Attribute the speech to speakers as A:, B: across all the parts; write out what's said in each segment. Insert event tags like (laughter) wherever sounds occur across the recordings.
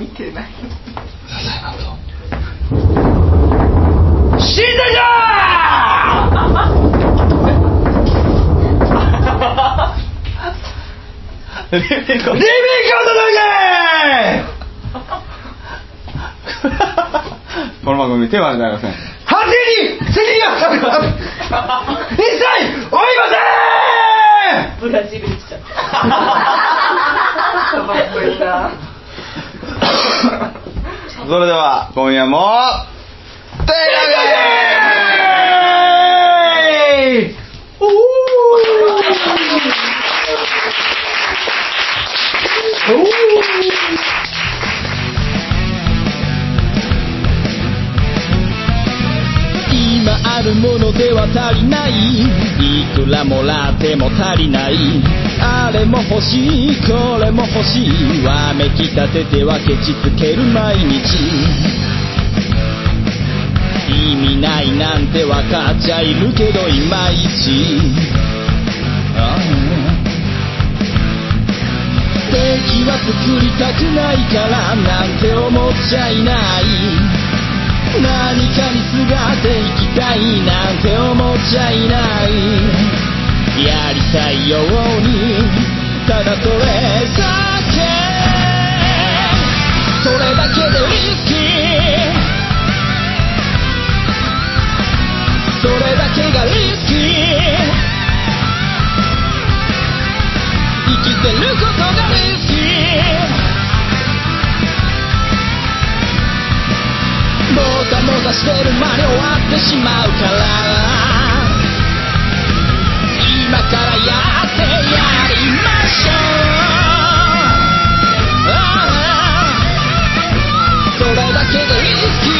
A: 見てない。
B: 死んだじゃ
C: レベル
B: リビングを届け！
C: この番組手はございません。
B: 果てに責任は一切負いません！
A: ブラジル来ちゃった (laughs)
C: それでは今夜もテレビ
D: 今あるものでは足りない。いくらもらっても足りない。あれも欲しいこれも欲しい。わめきたててはケチつける毎日。意味ないなんてわかっちゃいるけどいまいち。敵は作りたくないからなんて思っちゃいない。何かにすがっていきたいなんて思っちゃいない。やりたいようにただそれだけそれだけでリスキー。それだけがリスキー。生きてることがリスキー。もたもたしてる間に終わってしまうから。今からやってやりましょう。ああ。それだけがリスキー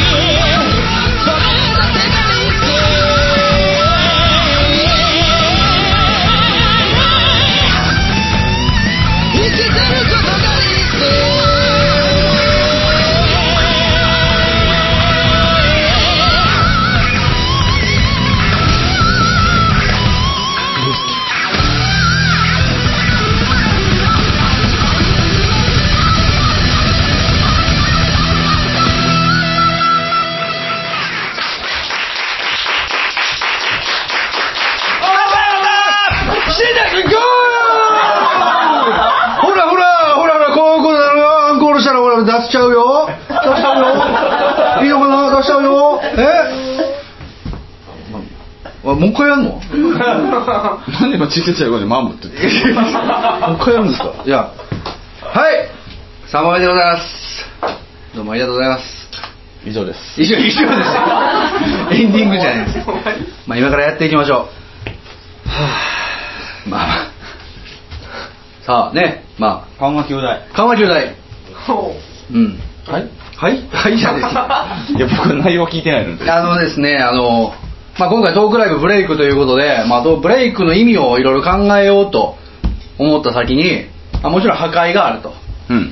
C: 小さい声でマムって言ってる。(laughs)
B: もう一回やるんですか？じゃあはい。3番目でございます。どうもありがとうございます。
C: 以上です。
B: 以上以上です。よ (laughs) エンディングじゃないです。まあ今からやっていきましょう。はあ。まあまあ。さあね。ま
C: 緩和球大。
B: あ緩和球大。
A: ほ
B: う。ん。
C: はい。
B: はい。はい。じゃないですよ。
C: いや僕内容は聞いてないので。
B: あのですねあの、まあ、今回トークライブブレイクということで、まあ、ブレイクの意味をいろいろ考えようと思った先にあもちろん破壊があると、
C: うん。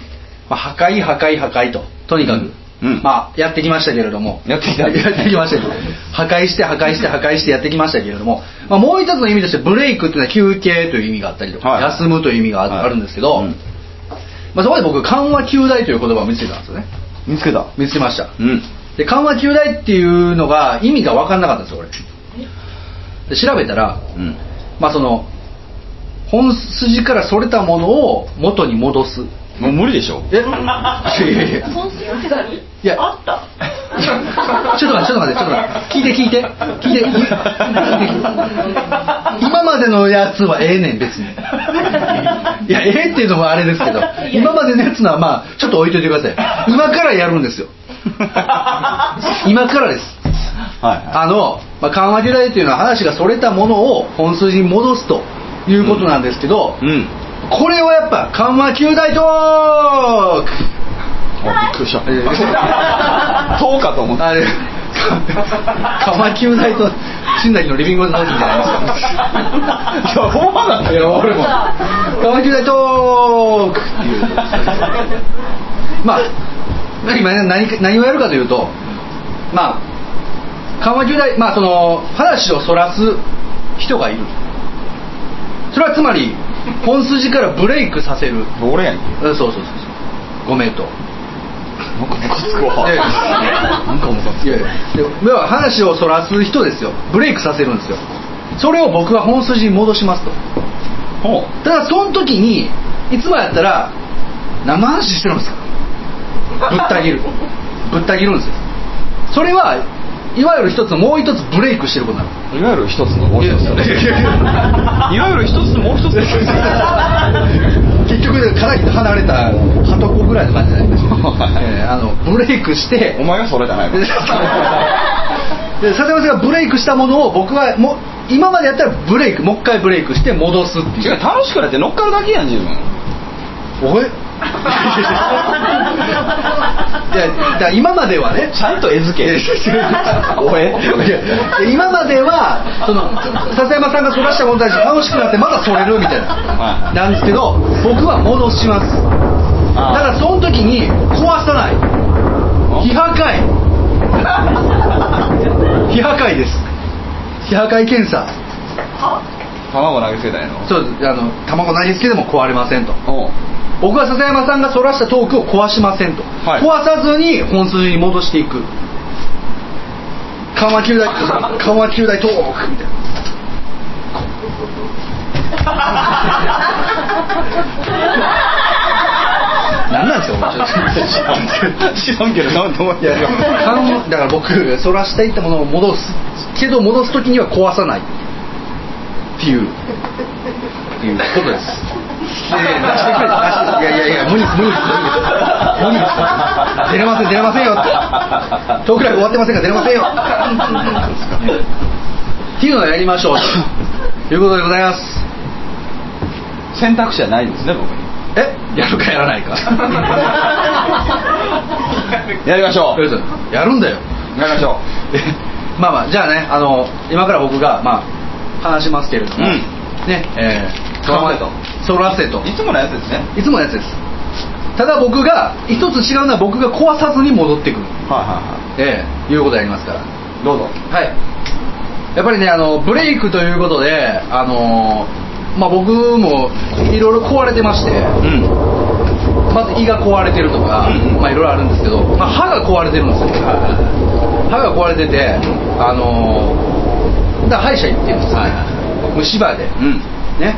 B: まあ、破壊破壊破壊ととにかく、
C: うん。
B: まあ、やってきましたけれども。
C: やってきた。(laughs)
B: やってきましたけど。破壊して破壊して (laughs) 破壊してやってきましたけれども、まあ、もう一つの意味としてブレイクっていうのは休憩という意味があったりとか、
C: はい。
B: 休むという意味があ,、
C: はい。
B: るんですけど、
C: うん。
B: まあ、そこで僕緩和球大という言葉を見つけたんですよね。
C: 見つけた。
B: 見つけました。
C: うん
B: で緩和球大っていうのが意味が分かんなかったんですよ俺。で調べたら
C: うん。
B: まあその本筋からそれたものを元に戻す。
C: もう無理でしょ。
B: えいやいやいや。
A: 本筋って何
B: いや
A: あった。
B: ちょっと待ってちょっと待ってちょっと待って。聞いて聞いて。聞いて聞いて。今までのやつはええねん別に。いやええっていうのもあれですけど今までのやつのはまあちょっと置いといてください。今からやるんですよ (laughs) 今からです。
C: はい。
B: あの、まあ、緩和時代というのは話がそれたものを本筋に戻すということなんですけど、
C: うん。
B: これをやっぱ緩和球大トーク。
C: あびっくりした。
B: えー
C: 10日と思って
B: あれ緩和球大と新崎のリビングの時じゃないで
C: いやほんまなんだよ。
B: 俺も。(laughs) 緩和球大トークっていう。まあ今何何をやるかというとまあ緩和球大まあその話をそらす人がいる。それはつまり本筋からブレイクさせる。
C: 俺やん
B: そうそうそうそう。ご名答。
C: なんかムカつくわ。なんかムカつく。
B: いやいや。話をそらす人ですよ。ブレイクさせるんですよ。それを僕は本筋に戻しますと。
C: ほ
B: ただその時にいつもやったら何の話してるんですかぶった切る。ぶった切るんですよ。それはいわゆる一つもう一つブレイクしてること
C: いわゆる一つのもう一つ
B: い
C: わゆる一つのもう一つ (laughs)
B: 結局ねかなり離れたハトコぐらいの感じになりました、えーあのブレイクして。
C: お前がそれじゃない
B: でで笹山さんがブレイクしたものを僕はもう今までやったらブレイクもう一回ブレイクして戻すっていう。
C: 違う楽しくなって乗っかるだけやん自分。
B: おい (laughs) いや今まではね
C: ちゃんと絵付け。(laughs) おえ
B: 今まではその笹山さんがそらしたものに対して楽しくなってまだそれるみたい
C: は
B: ななんですけど僕は戻します。だからその時に壊さない。非破壊。(laughs) 非破壊です。非破壊検査。
C: 卵投げつけたんやろ？
B: そうあの卵投げつけでも壊れませんと僕は笹山さんがそらしたトークを壊しませんと、
C: はい。
B: 壊さずに本筋に戻していく。緩和球大緩和球大トークみたいな。(laughs) 何なんですか
C: 知らんけどなんとも
B: いやいや緩だから僕そらしていったものを戻す。けど戻す時には壊さない。っていう。っていうことですいやいや出してくれ出していやいやいや無理です無理。です無理です出れません出れませんよ。トークライブ終わってませんから出れませんよ。っていうのをやりましょうということでございます。
C: 選択肢はないんですね僕。に
B: え？やるかやらないか。
C: やりましょう。
B: やるんだよ
C: やりましょ
B: えまあまあじゃあねあの今から僕がまあ話しますけれども、
C: うん。
B: ねえー、
C: ソラセと
B: ソラセと
C: ういつものやつですね。
B: いつものやつです。ただ僕が一つ違うのは僕が壊さずに戻ってくる。
C: はいはいは
B: ええいうことやりますから。
C: いどうぞ。
B: はい。やっぱりねあのブレイクということであのまあ僕もいろいろ壊れてまして
C: うん。
B: まず胃が壊れてるとか、まあいろいろあるんですけど、まあ、歯が壊れてるんですよ、歯が壊れててあのーだから歯医者行ってるんですよ、虫歯で、
C: うん。
B: ね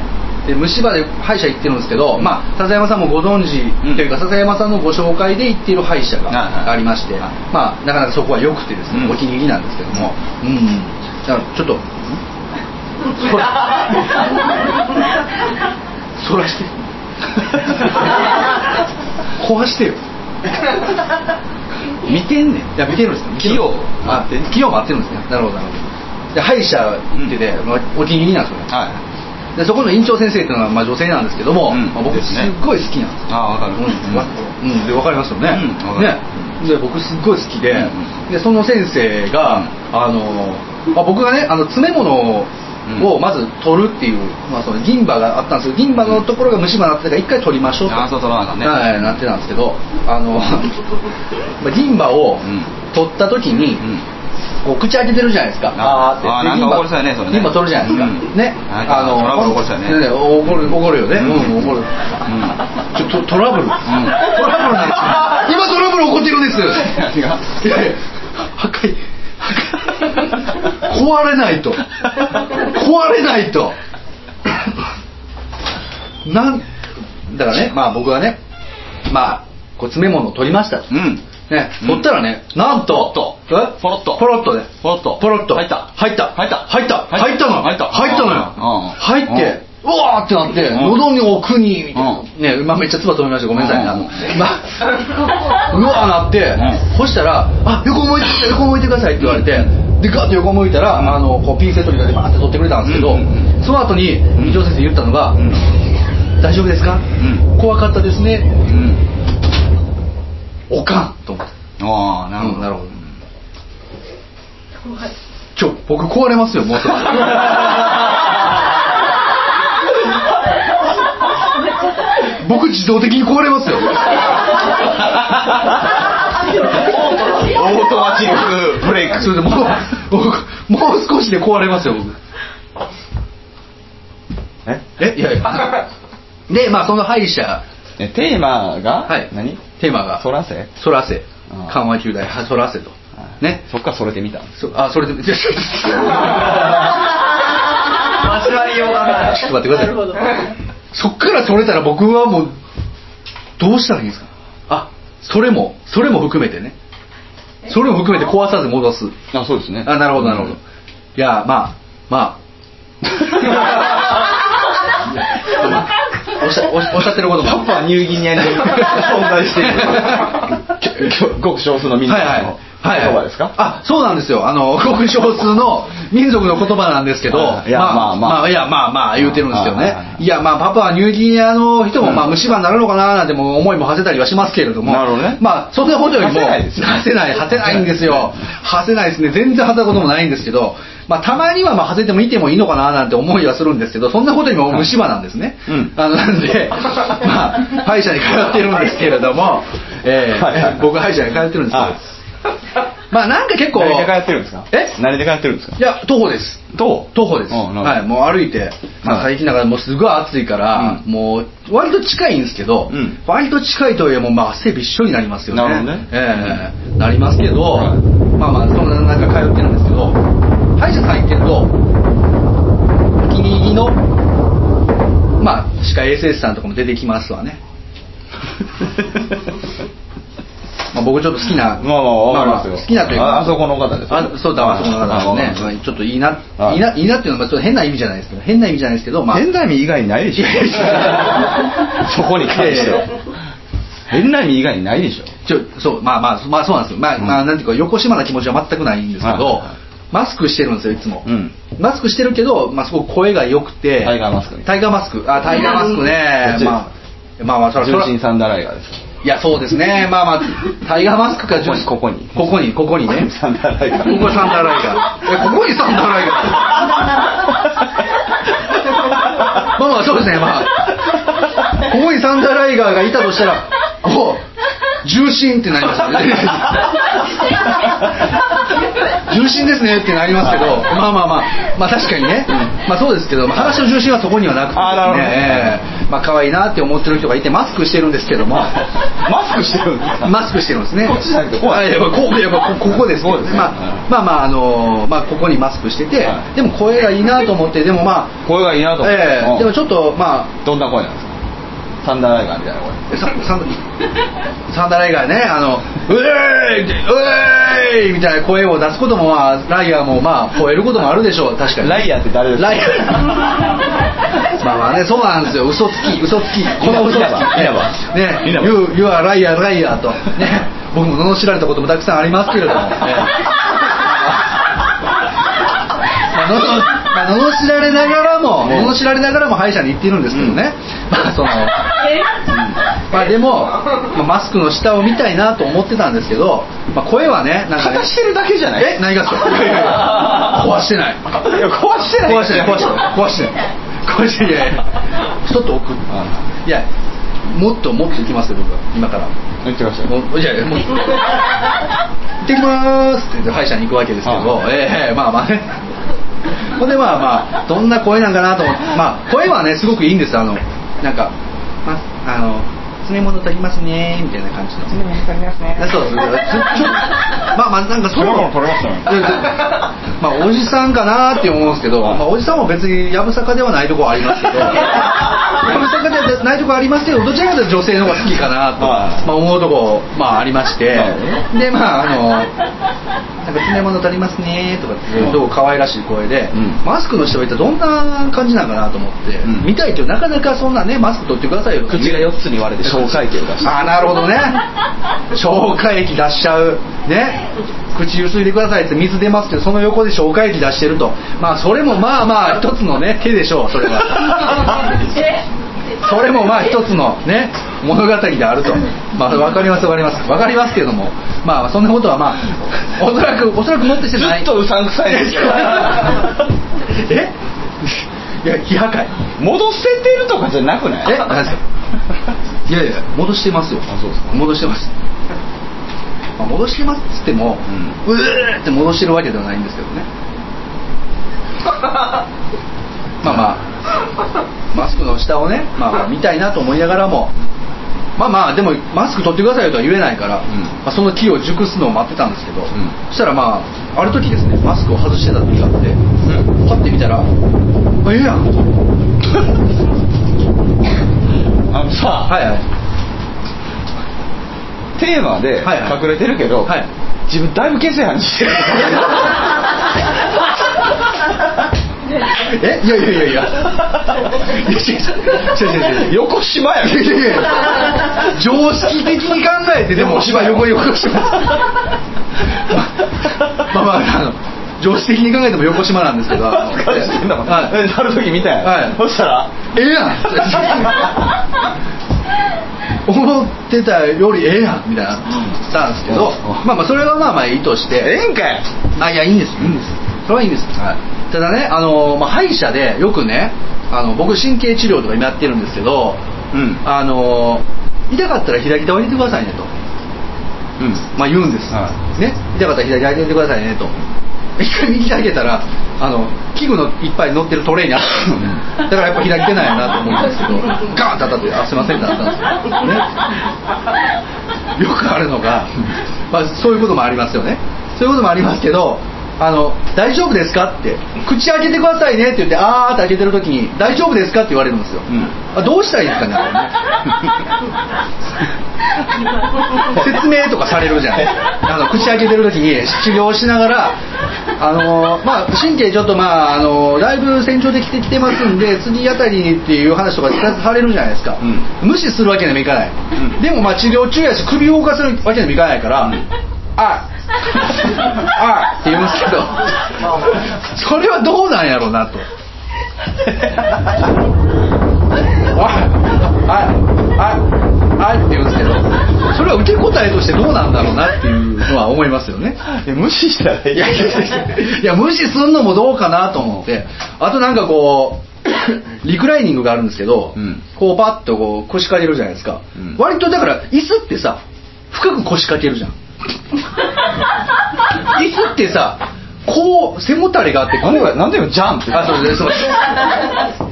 B: で虫歯で歯医者行ってるんですけど、まあ、笹山さんもご存知
C: うん
B: というか笹山さんのご紹介で行っている歯医者がありまして、
C: はい。
B: まあ、なかなかそこは良くてですね、
C: うん。
B: お気に入りなんですけども、うん、だからちょっとそらそらして。(laughs) 壊してよ。
C: 見てんねん。
B: いや見てるんですよ。
C: 器用。
B: あ
C: 待って
B: 器用待ってるんですね。なるほどなるほど。で歯医者行ってて、まあお気に入りなんですよね。
C: はい
B: でそこの院長先生っていうのはまあ女性なんですけども、
C: うん。
B: まあ僕
C: です
B: っごい好きなんですよ。
C: ああわかる。
B: うん。わうん。で分かりますよね,、
C: うん。
B: ね。で僕すっごい好きで,、
C: うん。
B: でその先生が、
C: うん。
B: あのまあ、僕がねあの詰め物をまず取るっていう、まあ、その銀歯があったんですけど銀歯のところが虫歯になってたから一回取りましょうと。
C: ああそう取らなあかんね。
B: はい、なってたんですけどあの (laughs) まあ銀歯を
C: うん。
B: 取った時に、
C: うん
B: こう口開けてるじゃないですか。
C: ああーなんか怒りそうやねそれね。
B: 銀歯取るじゃないですか、
C: うん。
B: ね。
C: なんかトラブル起こりそうやね
B: 怒る怒るよね。
C: う
B: うんん、怒る、ちょっとトラブル、トラブルなんですよ。(laughs) 今トラブル起こってるんです。破壊壊れないと。壊れないと。なんだからねまあ僕はねまあこう詰め物を取りましたと。
C: うん
B: ね、
C: うん。
B: 取ったらね、なんと、
C: ポロッと。
B: え？
C: ポロッと。
B: ポロッとね、
C: ポロッと。
B: ポロッと、
C: 入った。
B: 入った、
C: 入った。
B: 入った、
C: 入った。
B: 入ったの、
C: 入った。
B: 入ったのよ。
C: うん、
B: 入って、うわーってなって、
C: うん。
B: 喉に奥に、みたいね、まあめっちゃ唾飛びました、ごめんなさいね、あの
C: う
B: わーなって
C: う、
B: そしたら、あ、横向いて、横向いてくださいって言われて、で、ガッと横向いたら、あの、こうピンセットみたいでバーって取ってくれたんですけどその後に、二条先生言ったのが、
C: うん。
B: 大丈夫ですか？
C: ん。
B: 怖かったですね。
C: うん
B: あかんと思って。
C: ああなるほど。
B: うんなるほど。ちょ僕壊れますよもうすぐ (laughs) 僕自動的に壊れますよ。
C: オートマチックブレイク。
B: それでもう僕もう少しで壊れますよ僕。
C: え？
B: え？いやいや。(laughs) でまあその歯医者。
C: えテーマが？
B: はい。
C: 何？
B: テーマが
C: そらせ
B: そらせ緩和球大はそらせと。
C: はい。
B: ね。
C: そっからそれてみた。んです
B: そあそれでちょっと
A: 交わりようがない (laughs)
B: ちょっと待ってください。
A: なるほど。
B: そっからそれたら僕はもうどうしたらいいんですか？あそれもそれも含めてね。それも含めて壊さず戻す。
C: あそうですね。
B: あなるほどなるほど、いやまあまあ (laughs) (laughs) おっしゃおっしゃってることも。
C: パパはニューギニアに存在している。(laughs) ごく少数の民族の。
B: はいはいはい。
C: 言葉ですか？
B: あそうなんですよ。あのごく少数の民族の言葉なんですけど
C: はいいやまあまあ
B: いやまあまあ言うてるんですけど
C: はいはいは
B: ねい。やまあパパはニューギニアの人も
C: うん。
B: まあ虫歯になるのかななんても思いも馳せたりはしますけれども。
C: なるほどね。
B: まあそんなことよりも
C: 馳せないですよね。
B: 馳せないんですよ。馳せないですね。全然馳せたこともないんですけどまあたまにはまあ馳せてもいてもいいのかななんて思いはするんですけどそんなことよりも虫歯なんですね。
C: うん。
B: あのなんでまあ歯医者に通ってるんですけれどもえー
C: はいはい。
B: 僕歯医者に通ってるんですけど。
C: はい (laughs)
B: まあなんか結構
C: 何で通ってるんですか？
B: え？
C: 何で通ってるんですか？
B: いや徒歩です。
C: どう
B: 徒歩です、はい、もう歩いて、まあ、
C: はい
B: 最近だからもうすごい暑いから、
C: うん。
B: もう割と近いんですけど、
C: うん。
B: 割と近いとはいえもうまあ汗びっしょりになりますよね。
C: なるほどね。
B: ええなりますけど、
C: はい。
B: まあまあそんな中通ってるんですけど歯医者さん行ってるとお気に入りのまあ歯科衛生士さんとかも出てきますわね (laughs) まあ僕ちょっと好きな
C: まあまあますよ。
B: 好きなというか
C: ああそこの方ですよ。
B: あそうだあそこの方。ですね、ちょっといいな、
C: はい。
B: い、いないいなっていうのはまあちょっと変な意味じゃないですけど変な意味じゃないですけどまあ。
C: 変な意味以外にないでしょ。そこに関しては変な意味以外にないでしょ
B: ちょそうまあまあまあそうなんですよまあ、
C: うん
B: まあなんていうか横島な気持ちは全くないんですけど、
C: はい
B: マスクしてるんですよいつも、
C: うん
B: マスクしてるけど、まあ、すごく声が良くて
C: タイガーマスクね
B: タイガーマスクあタイガーマスクねまあまあまあそらそら
C: 重心サンダーライガーです
B: いやそうですね。まあまあタイガーマスクか
C: ここに。ここに
B: ここにここにね
C: サンダーライガー。
B: ここにサンダーライガー。えここにサンダーライガー。まあまあそうですね。まあここにサンダーライガーがいたとしたらお重心ってなりますよね。重心ですね。ってなりますけどまあまあまあ。まあ確かにね、まあそうですけど、まあ、話の重心はそこにはなくて
C: あーなるほど
B: ええまあ可愛いなって思ってる人がいてマスクしてるんですけども。(laughs)
C: マスクしてるんですか？
B: マスクしてるんですね。
C: こっちじゃなくてこう
B: あいやまあこやまあこここですけど
C: こうですね。
B: まあまあまああのまあここにマスクしてて、
C: はい。
B: でも声がいいなと思ってでもま
C: 声がいいなと
B: あ、
C: 思って。うん
B: ええでもちょっとま
C: どんな声なんですか？サンダーライガーみたいな声
B: あササン (laughs) サンダーライガーね。あのうえーいってうえーいみたいな声を出すこともまあライガーもまあ超えることもあるでしょう。確かに。
C: ライアーって誰ですか？
B: ライガー。(laughs) まあまあねそうなんですよ。嘘つき。嘘つき。この嘘つき。ね。You, you are liar liar と。ね。僕も罵られたこともたくさんありますけれども、ね。(laughs) まあまあ罵られながらも
C: ね。
B: 罵られながらも歯医者に行ってるんですけどね、まあそのまあでも、まあ、マスクの下を見たいなと思ってたんですけど、まあ、声はねなんかね。
C: 形してるだけじゃない？
B: え？何がですか (laughs) 壊してない。
C: 壊してない。
B: 壊してない壊してない。壊してない。壊してない。ちょっと置くいやもっともっと行きますよ僕は。今から。
C: 言ってました。よ
B: もういやいやもう。行ってきまー (laughs) すって言って歯医者に行くわけですけど、
C: はい
B: ええまあまあねほんでまあまあどんな声なんかなと思って。まあ声はねすごくいいんですあのなんか、まあの詰め物取りますねみたいな感じの。詰め物取りますね。そうそう (laughs) まあまあなんかそれも
C: 詰め物取れ
B: まあおじさんかなって思うんですけど、まあ、おじさんも別にやぶさかではないところありますけど (laughs) やぶさかではないところありますけどどちらかというと女性の方が好きかなと、
C: はい
B: まあ、思うとこまあありまして、
C: は
B: でまああの (laughs) なんか詰め物足りますねとかっていうすごく可愛らしい声で、
C: うん。
B: マスクの人がいたらどんな感じなのかなと思って、
C: うん。
B: 見たいけどなかなかそんなねマスク取ってくださいよ
C: 口が4つに割れて小会計を出して
B: ああなるほどね。消化液出しちゃう。ね。口ゆすいでくださいって水出ますけどその横で消化液出してると。まあそれもまあまあ一つのね手でしょうそれは (laughs) それもまあ一つのね (laughs) 物語であると。まあ分かります分かります。分かりますけども。まあそんなことはまあおそらくおそらくもってしてない。
C: ずっとうさんくさいですよ。(laughs)
B: え？(laughs) いや非破壊
C: 戻せてるとかじゃなくない？
B: え？何ですか？いやいや戻してますよ。
C: あそうですか。
B: 戻してます、まあ、戻してますっつっても、うーって戻してるわけではないんですけどねまあまあマスクの下をね、まあ、まあ見たいなと思いながらもまあまあでもマスク取ってくださいとは言えないから、まあ、その気を熟すのを待ってたんですけど、そしたらまあある時ですねマスクを外してた時があって、パッて見たら「あええやん」(laughs)
C: あのさ、
B: はいはい。
C: テーマで
B: はいはい。
C: 隠れてるけど、
B: はい。
C: 自分だいぶ消せやんしてる (laughs)
B: えいやいやいやいや。いや違う違う違う違う
C: 横島やん。
B: いやいやいや。常識的に考えてでも芝横横島。(laughs) まあまああの常識的に考えても横島なんですけど。あの
C: 感じてんだもん、
B: はい。
C: でなる時見たやん、
B: はい。
C: そしたら。
B: ええやん。思ってたよりええやんみたいな。したんですけど。
C: うん。
B: まあまあそれはまあまあいいとして。
C: ええんかい。
B: あいやいいんですいいん。ですそれはいいんです、ただねあの、まあ、歯医者でよくねあの僕神経治療とか今やってるんですけど
C: うん。
B: あの痛かったら左手を入れてくださいねと、
C: うん。
B: まあ、言うんです、
C: は
B: ね、痛かったら左手入れてくださいねと。一回右手上げたらあの器具のいっぱい乗ってるトレーにあったのねだからやっぱ左手なんやなと思うんですけど (laughs) ガーンって当たって「あすいません」ってなったんですよ、ね、よくあるのが、まあ、そういうこともありますよね。そういうこともありますけどあの大丈夫ですか？って。口開けてくださいね。って言ってあーって開けてる時に大丈夫ですか？って言われるんですよ、
C: うん。
B: あどうしたらいいですかね？(laughs) 説明とかされるじゃないあの口開けてる時に治療しながらあのまあ神経ちょっとまああのだいぶ成長できてきてますんで次あたりにっていう話とかされるじゃないですか、
C: う
B: 無視するわけにもいかない、
C: ん。
B: でもまあ治療中やし首を動かすわけにもいかないから、ああって言うんですけど。それはどうなんやろうなと。ああああって言うんですけど。それは受け答えとしてどうなんだろうなっていうのは思いますよね。
C: え無視したらいい。
B: いやいやいや。いや無視すんのもどうかなと思って。あとなんかこう (coughs) リクライニングがあるんですけど、
C: うん。
B: こうパッとこう腰掛けるじゃないですか、
C: うん。
B: 割とだから椅子ってさ深く腰掛けるじゃん椅子ってさこう背もたれがあってこ
C: なん
B: う
C: でなんでよジャンって。
B: あそうそうです。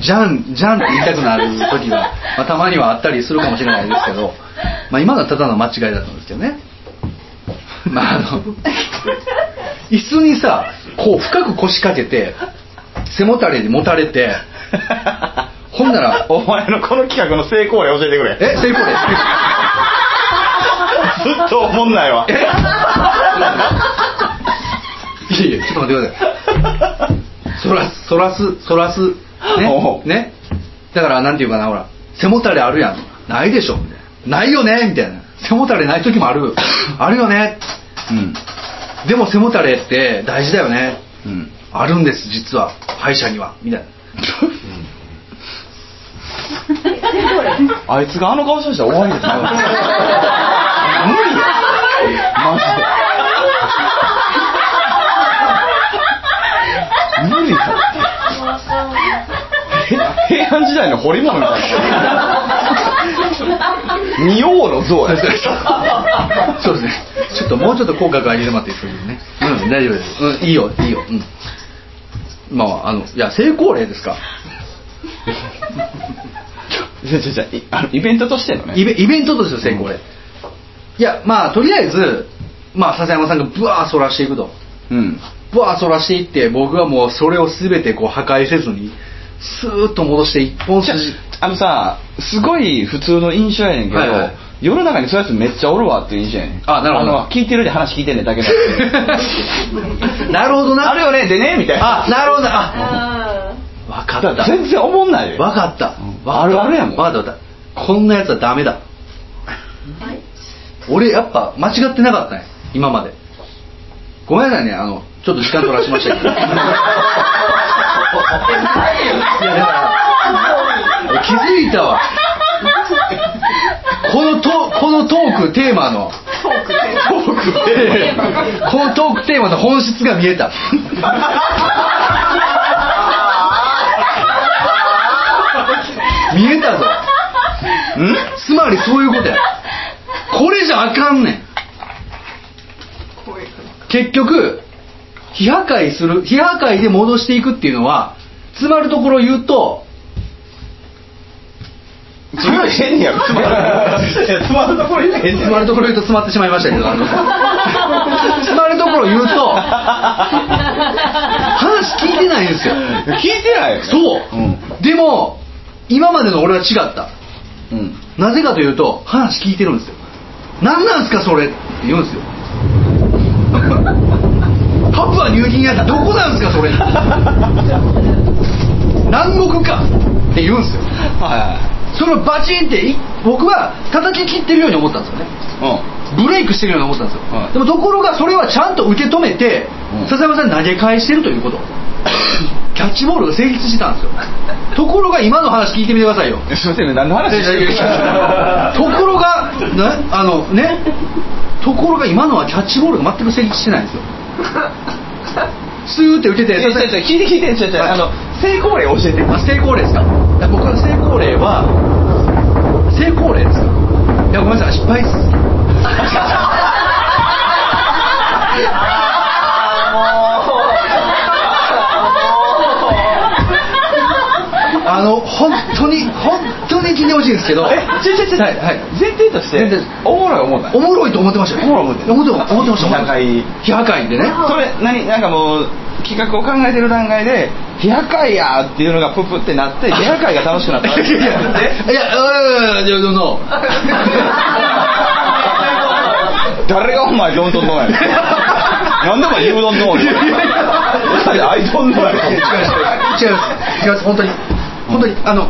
B: じゃんじゃんって言いたくなる時は、まあ、たまにはあったりするかもしれないですけど、まあ、今のはただの間違いだったんですけどね。まああの椅子にさこう深く腰掛けて背もたれに持たれてほんなら
C: お前のこの企画の成功例教えてくれ。
B: え成功例
C: ずっと思んないわ。
B: いやいやちょっと待ってください。そらすそらすそらす。ね？ね？だからなんていうかなほら背もたれあるやん。ないでしょ。みたいなないよね？みたいな。背もたれない時もある。あるよね？
C: うん。
B: でも背もたれって大事だよね。
C: うん。
B: あるんです実は。歯医者には。みたいな。(laughs)
C: あいつがあの顔したら終わりですよ (laughs) 無理やマジで。無理だ平安時代の彫り物みたいな仁王の像や
B: そうで。すねちょっともうちょっと口角上げてもらっていいで。すかねうん大丈夫で。すうんいいよいいようんまああのいや成功例で。すか
C: じゃじゃじゃあのイベントとしてのね
B: イベイベントとしての成功例、いやまあとりあえずまあ笹山さんがブワーそらしていくと。
C: うん。
B: ブワーそらしていって僕はもうそれを全てこう破壊せずにスーッと戻して一本
C: じゃ
B: 筋
C: あのさすごい普通の印象やねんけど、
B: はいはい。
C: 世の中にそういうやつめっちゃおるわっていう印象やねん。
B: あなるほど。
C: の聞いてるで話聞いてんねんだけど。(laughs)
B: なるほどな。
C: あるよねでねみたいな
B: あなるほどあ分かった。
C: 全然思んないよ。
B: 分かった。
C: うん。あるあるやもん。
B: 分かった。分かった。こんなやつはダメだ俺やっぱ間違ってなかったね。今まで。ごめんなさいね。あのちょっと時間取らしましたけど。いやだから気づいたわ。このトこのトークテーマの。トークテーマ。このトークテーマの本質が見えた。(laughs) 見えたぞ。
C: ん？
B: つまりそういうことやこれじゃあかんねん。結局非破壊する非破壊で戻していくっていうのはつまるところを言うと
C: 変にやまや詰まるところ言えへん
B: 詰まるところ言うと詰まってしまいましたけど。詰まるところ言うと話聞いてないんですよ。
C: 聞いてない
B: そう、
C: うん。
B: でも今までの俺は違った。
C: うん。
B: なぜかというと話聞いてるんですよ何なんすかそれって言うんですよ。パプアニューギニアってどこなんすかそれ。南国かって言うんですよ。
C: はいはい
B: それをバチンってい僕は叩き切ってるように思ったんですよね。
C: う
B: ブレイクしてるように思ったんですよ、
C: はい。
B: でもところがそれはちゃんと受け止めて、
C: うん。
B: 笹山さんに投げ返してるということ (laughs) キャッチボールが成立したんですよ。ところが今の話聞いてみてくださいよ。
C: んすいませんね。何の話してる (laughs)
B: ところがねあのね。ところが今のはキャッチボールが全く成立してないんですよ。スーって打てて
C: 聞いて聞いて違う違う
B: はい。
C: あの成功例教えて。
B: あ成功例ですか？いや僕は成功例は成功例ですか？いやごめんなさい。失敗です (laughs) あの本当に本当に聞いてほしいんですけど。
C: え違う違う違う
B: はいはい。
C: 前提としておもろい思うた
B: おもろいと思ってましたよ
C: おもろい思って
B: 思ってました。
C: 非破壊。
B: 非破壊でね。
C: それ何なんかもう企画を考えてる段階で「非破壊や!」っていうのがププってなって非破壊が楽しくなった
B: いやいやいや。いやいやの
C: 誰がお前どんどんどんやねんなんでお前言うどんどんやねんアイドンドンや
B: 違います違います違います本当に本当にあの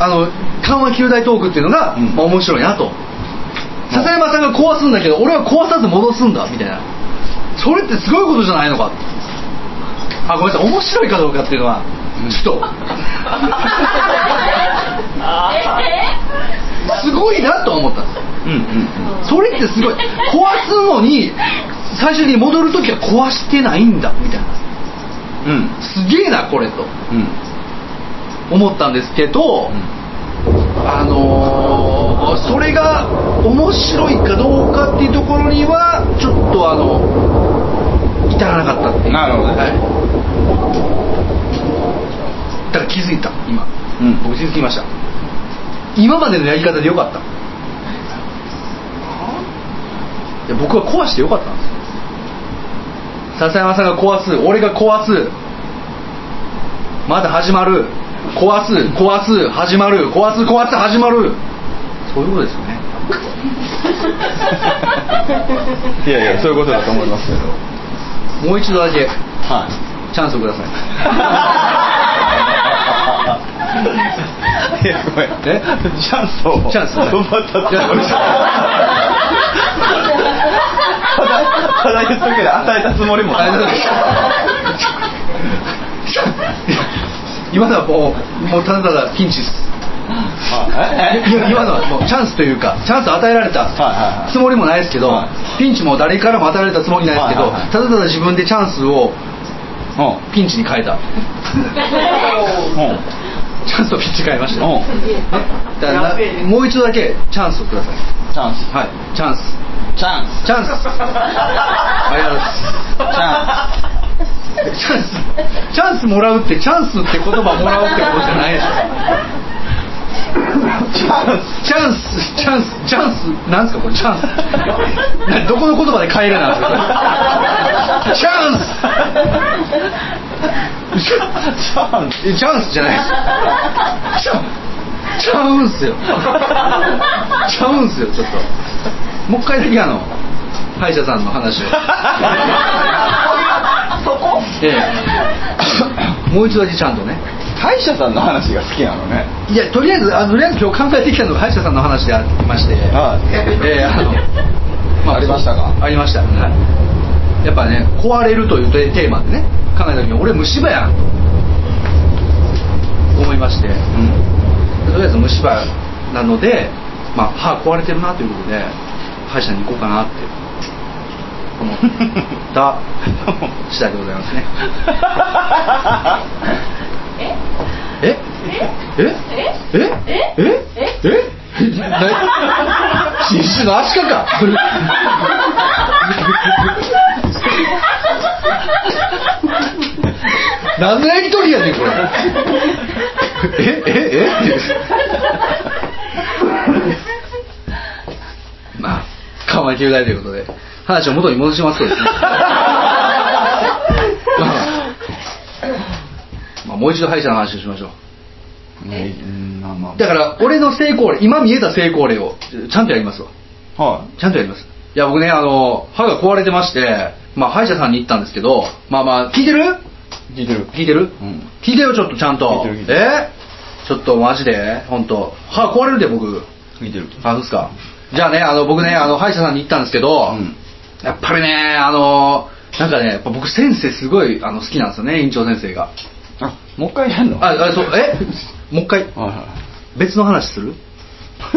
B: あの緩和球大トークっていうのが、
C: うん。
B: まあ、面白いなと。笹山さんが壊すんだけど俺は壊さず戻すんだみたいな。それってすごいことじゃないのか？あごめんなさい。面白いかどうかっていうのはちょっと。すごいなと思った。んですよ
C: うんうん。
B: それってすごい。壊すのに最終的に戻る時は壊してないんだみたいな。
C: うんうん。
B: すげえなこれと。
C: うん
B: 思ったんですけど、あのーそれが面白いかどうかっていうところにはちょっとあの至らなかったっていう。
C: なるほど。ね
B: はい、だから気づいた今、
C: うん。
B: 僕気づきました。今までのやり方でよかった。いや僕は壊してよかったんですよ。笹山さんが壊す俺が壊す。まだ始まる壊す壊す始まる。壊す壊す始まる。そういうことですよね。(laughs)
C: いやいやそういうことだと思いますけど。
B: もう一度だけ。
C: はい。
B: チャンスをください。(laughs)
C: いやごめん。
B: え？
C: チャンスを。
B: チャンス。
C: 奪ったってただただ言っとくけど与えたつもりも。
B: あ (laughs) 今のはもうもうただただピンチです。今のはもうチャンスというかチャンス与えられたつもりもないですけど、
C: はい
B: ピンチも誰からも与えられたつもりないですけど、ただただ自分でチャンスを
C: うん。
B: ピンチに変えた。
C: うん。
B: チャンスをピンチに変えました、もう一度だけチャンスをください。
C: チャンス。
B: はいチャンス。
C: チャンス。
B: チャンス。(laughs) ありがとうございます。
C: チャンス
B: チャンス (laughs) チャンスもらうってチャンスって言葉もらうってことじゃないでしょ。
C: チャンス。
B: チャンスチャンスチャンスなんですかこれチャンス。などこの言葉で変えるなんですかチャンス。
C: チャンス。
B: えチャンスじゃないです。ちゃちゃうんすよ。ちゃうんすよちょっと。もう一回だけあの歯医者さんの話を (laughs)
A: そこ
B: ええもう一度だけちゃんとね。
C: 歯医者さんの話が好きなのね。
B: いやとりあえずあとりあえず今日考えてきたのが歯医者さんの話でありまして。
C: はい。
B: ええあの (laughs)
C: ありましたか？
B: ありました、はい、やっぱね壊れるというテーマでね考えた時に俺虫歯やんと思いまして、とりあえず虫歯なので、まあ、歯壊れてるなということで歯医者に行こうかなって思った次第でございますね。(laughs)
A: え？
B: え？え？え？え？
A: え？
B: え？え？え？な (laughs) 新種のアシカか。(laughs) 何のやりとりやねんこれ。え？え？え？って緩和球大ということで話を元に戻しますとですね。(laughs) まあまあもう一度歯医者の話をしましょう。だから俺の成功例今見えた成功例をちゃんとやりますわ。
C: あは
B: ちゃんとやります。いや僕ねあの歯が壊れてましてまあ歯医者さんに行ったんですけどまあまあ聞いてる？
C: い聞いてる。
B: 聞いてる、
C: うん。
B: 聞いてよちょっとちゃんと。
C: 聞いてる聞いてる。
B: え？ちょっとマジで本当歯壊れるで僕。
C: 聞いてる。
B: あそうですか。じゃあねあの僕ねあの歯医者さんに行ったんですけど、
C: うん
B: やっぱりねあのなんかねやっぱ僕先生すごいあの好きなんですよね院長先生が。
C: あもう一回やんの？
B: ああそうえ？もう一回？
C: はいはい。
B: 別の話する？別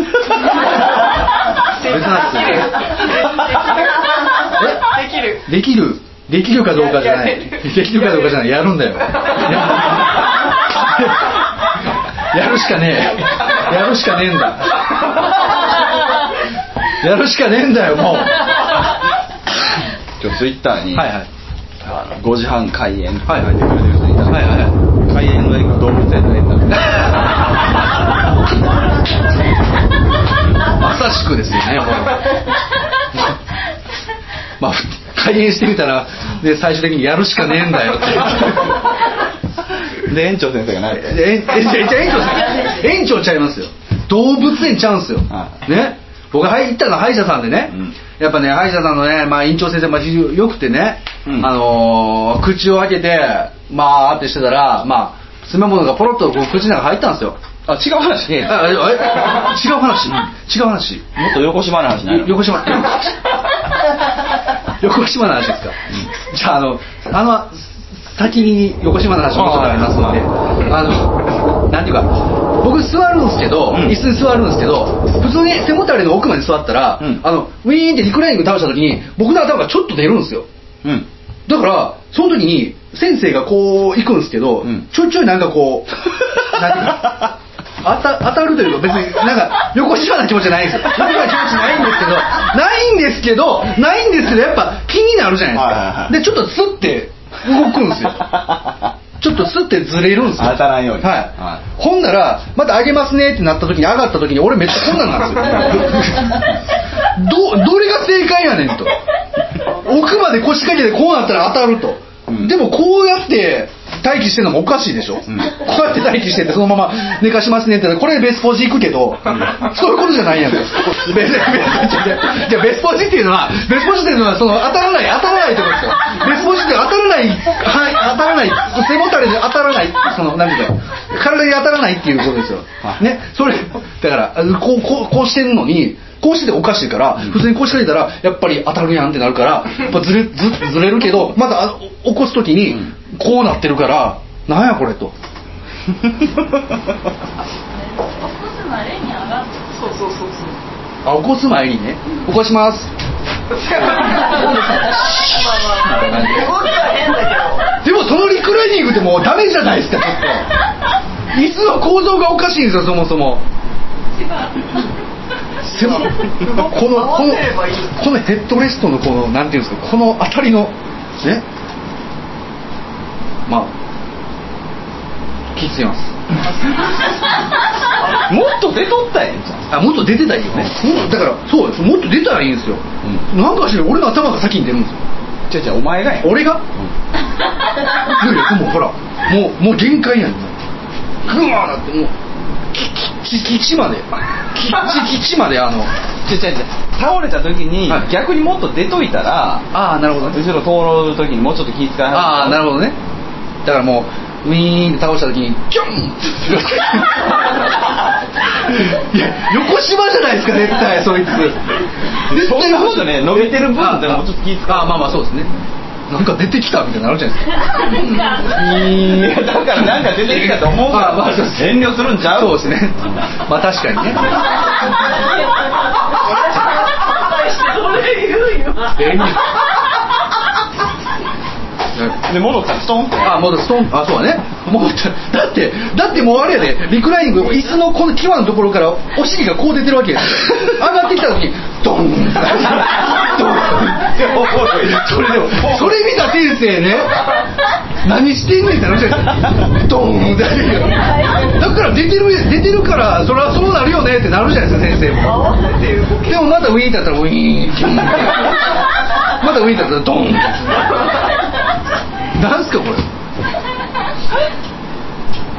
B: の話する。
A: できる。
B: できる？できるかどうかじゃない。できるかどうかじゃない。やるんだよ。やるしかねえやるしかねえんだ。やるしかねえんだよもう
C: 今日ツイッターに、
B: はいはい
C: あの5時半開演
B: はいはい
C: って言われてる人いたんで
B: はいはいはい
C: 開演の映画動物園の園なんで
B: まさしくですよね、もう (laughs) まあ、開演してみたら、で、最終的にやるしかねえんだよって。(laughs)
C: で園長先生がない
B: え、え、園長園長ちゃいますよ。動物園ちゃうんすよ
C: は。
B: ね。僕が行ったのは歯医者さんでね、
C: うん。
B: やっぱね、歯医者さんのね、まあ、院長先生、まあ、非常に良くてね、
C: うん。
B: あのー口を開けて、まあ、ってしてたら、まあ、詰め物がポロッとこう口の中入ったんですよ。
C: あ違う話。
B: 違う話、違う話。
C: もっと横島な話ないの
B: 横島。横島の話ですか、じゃああのあの先に横島の話もうちょっとありますので。あのなんていうか僕座るんですけど、
C: うん。
B: 椅子に座るんですけど普通に背もたれの奥まで座ったら、
C: うん。
B: あのウィーンってリクライニング倒した時に僕の頭がちょっと出るんですよ。
C: うん。
B: だからその時に先生がこう行くんですけど、
C: うん。
B: ちょいちょいなんかこう (laughs) なんていうか当た当たるというか別になんか横島な気持ちじゃないんですよ。横島な気持ちないんですけどないんですけどないんですけどやっぱ気になるじゃないですか、
C: はいはいはい。
B: でちょっとスッて動くんですよ (laughs) ちょっとスッてずれるんですよ。
C: 当たらんように。
B: はい、
C: はい。
B: ほんならまた上げますねってなった時に上がった時に俺めっちゃこんなんなんですよ。(laughs) どどれが正解やねんと。奥まで腰掛けてこうなったら当たると、
C: うん。
B: でもこうやって待機してるのもおかしいでしょ、
C: ん。
B: こうやって待機しててそのまま寝かしますねってこれベスポジ行くけど、そういうことじゃないやんか。ベスベスじゃあベスポジっていうのはベスポジっていうのはその当たらない当たらないってことですよ。ベスポジって当たらないはい当たらない背もたれで当たらないその何ていうか体に当たらないっていうことですよ、
C: はい。
B: ね？それだからあこうこうこうしてんのにこうしてておかしいから、普通にこうしてたらやっぱり当たるやんってなるから (laughs) やっぱずれずずれるけどまたあ起こす時にこうなってるからなんやこれと。
A: そうそうそうそう
B: あ起こす前にね。起こします。(laughs) でもそのリクライニングってもうダメじゃないですかちょっと。椅子の構造がおかしいんですよそもそもでもこのこのこのヘッドレストのこのなんていうんですかこの辺りのね。まあきついます。
C: もっと出とったやん。じゃん
B: あもっと出てたらいいよね。だ。からそうですもっと出たらいいんですよ、なんかしら俺の頭が先に出るんですよ。
C: 違う違うお前がや。ん
B: 俺が、いやいやでもほらもうもう限界やん。グワーなってもうきき基地まできち基地まであの
C: 違う違う違う倒れた時に逆にもっと出といたら
B: ああなるほど
C: 後ろ通る時にもうちょっと気遣い
B: ああなる
C: ほ
B: どねだからもうウィーンって倒した時にキョンいや横島じゃないですか絶対そいつ絶対
C: そんなことね伸びてる分でもちょっと気遣う
B: ああまあまあそうですねなんか出てきたみたいになるじゃないですか。
C: いやだからなんか出てきたと思うから。
B: あまあそうです。
C: 遠慮するんちゃう？
B: そうですね。まあ確かにね。(laughs)
C: で戻ったらストンって？
B: あもうストン。あそうだねもうだってだってもうあれやで。リクライニング椅子のこの際のところからお尻がこう出てるわけですよ上がってきた時にドンドンそれでもそれ見た先生ね (laughs) 何してんねんって話ですか。ドンってだから出てる出てるからそれはそうなるよねってなるじゃないですか先生も。(laughs) でもまたウィーンってやったらウィーンまたウィーンってやったらドン。なんすかこれ。(laughs)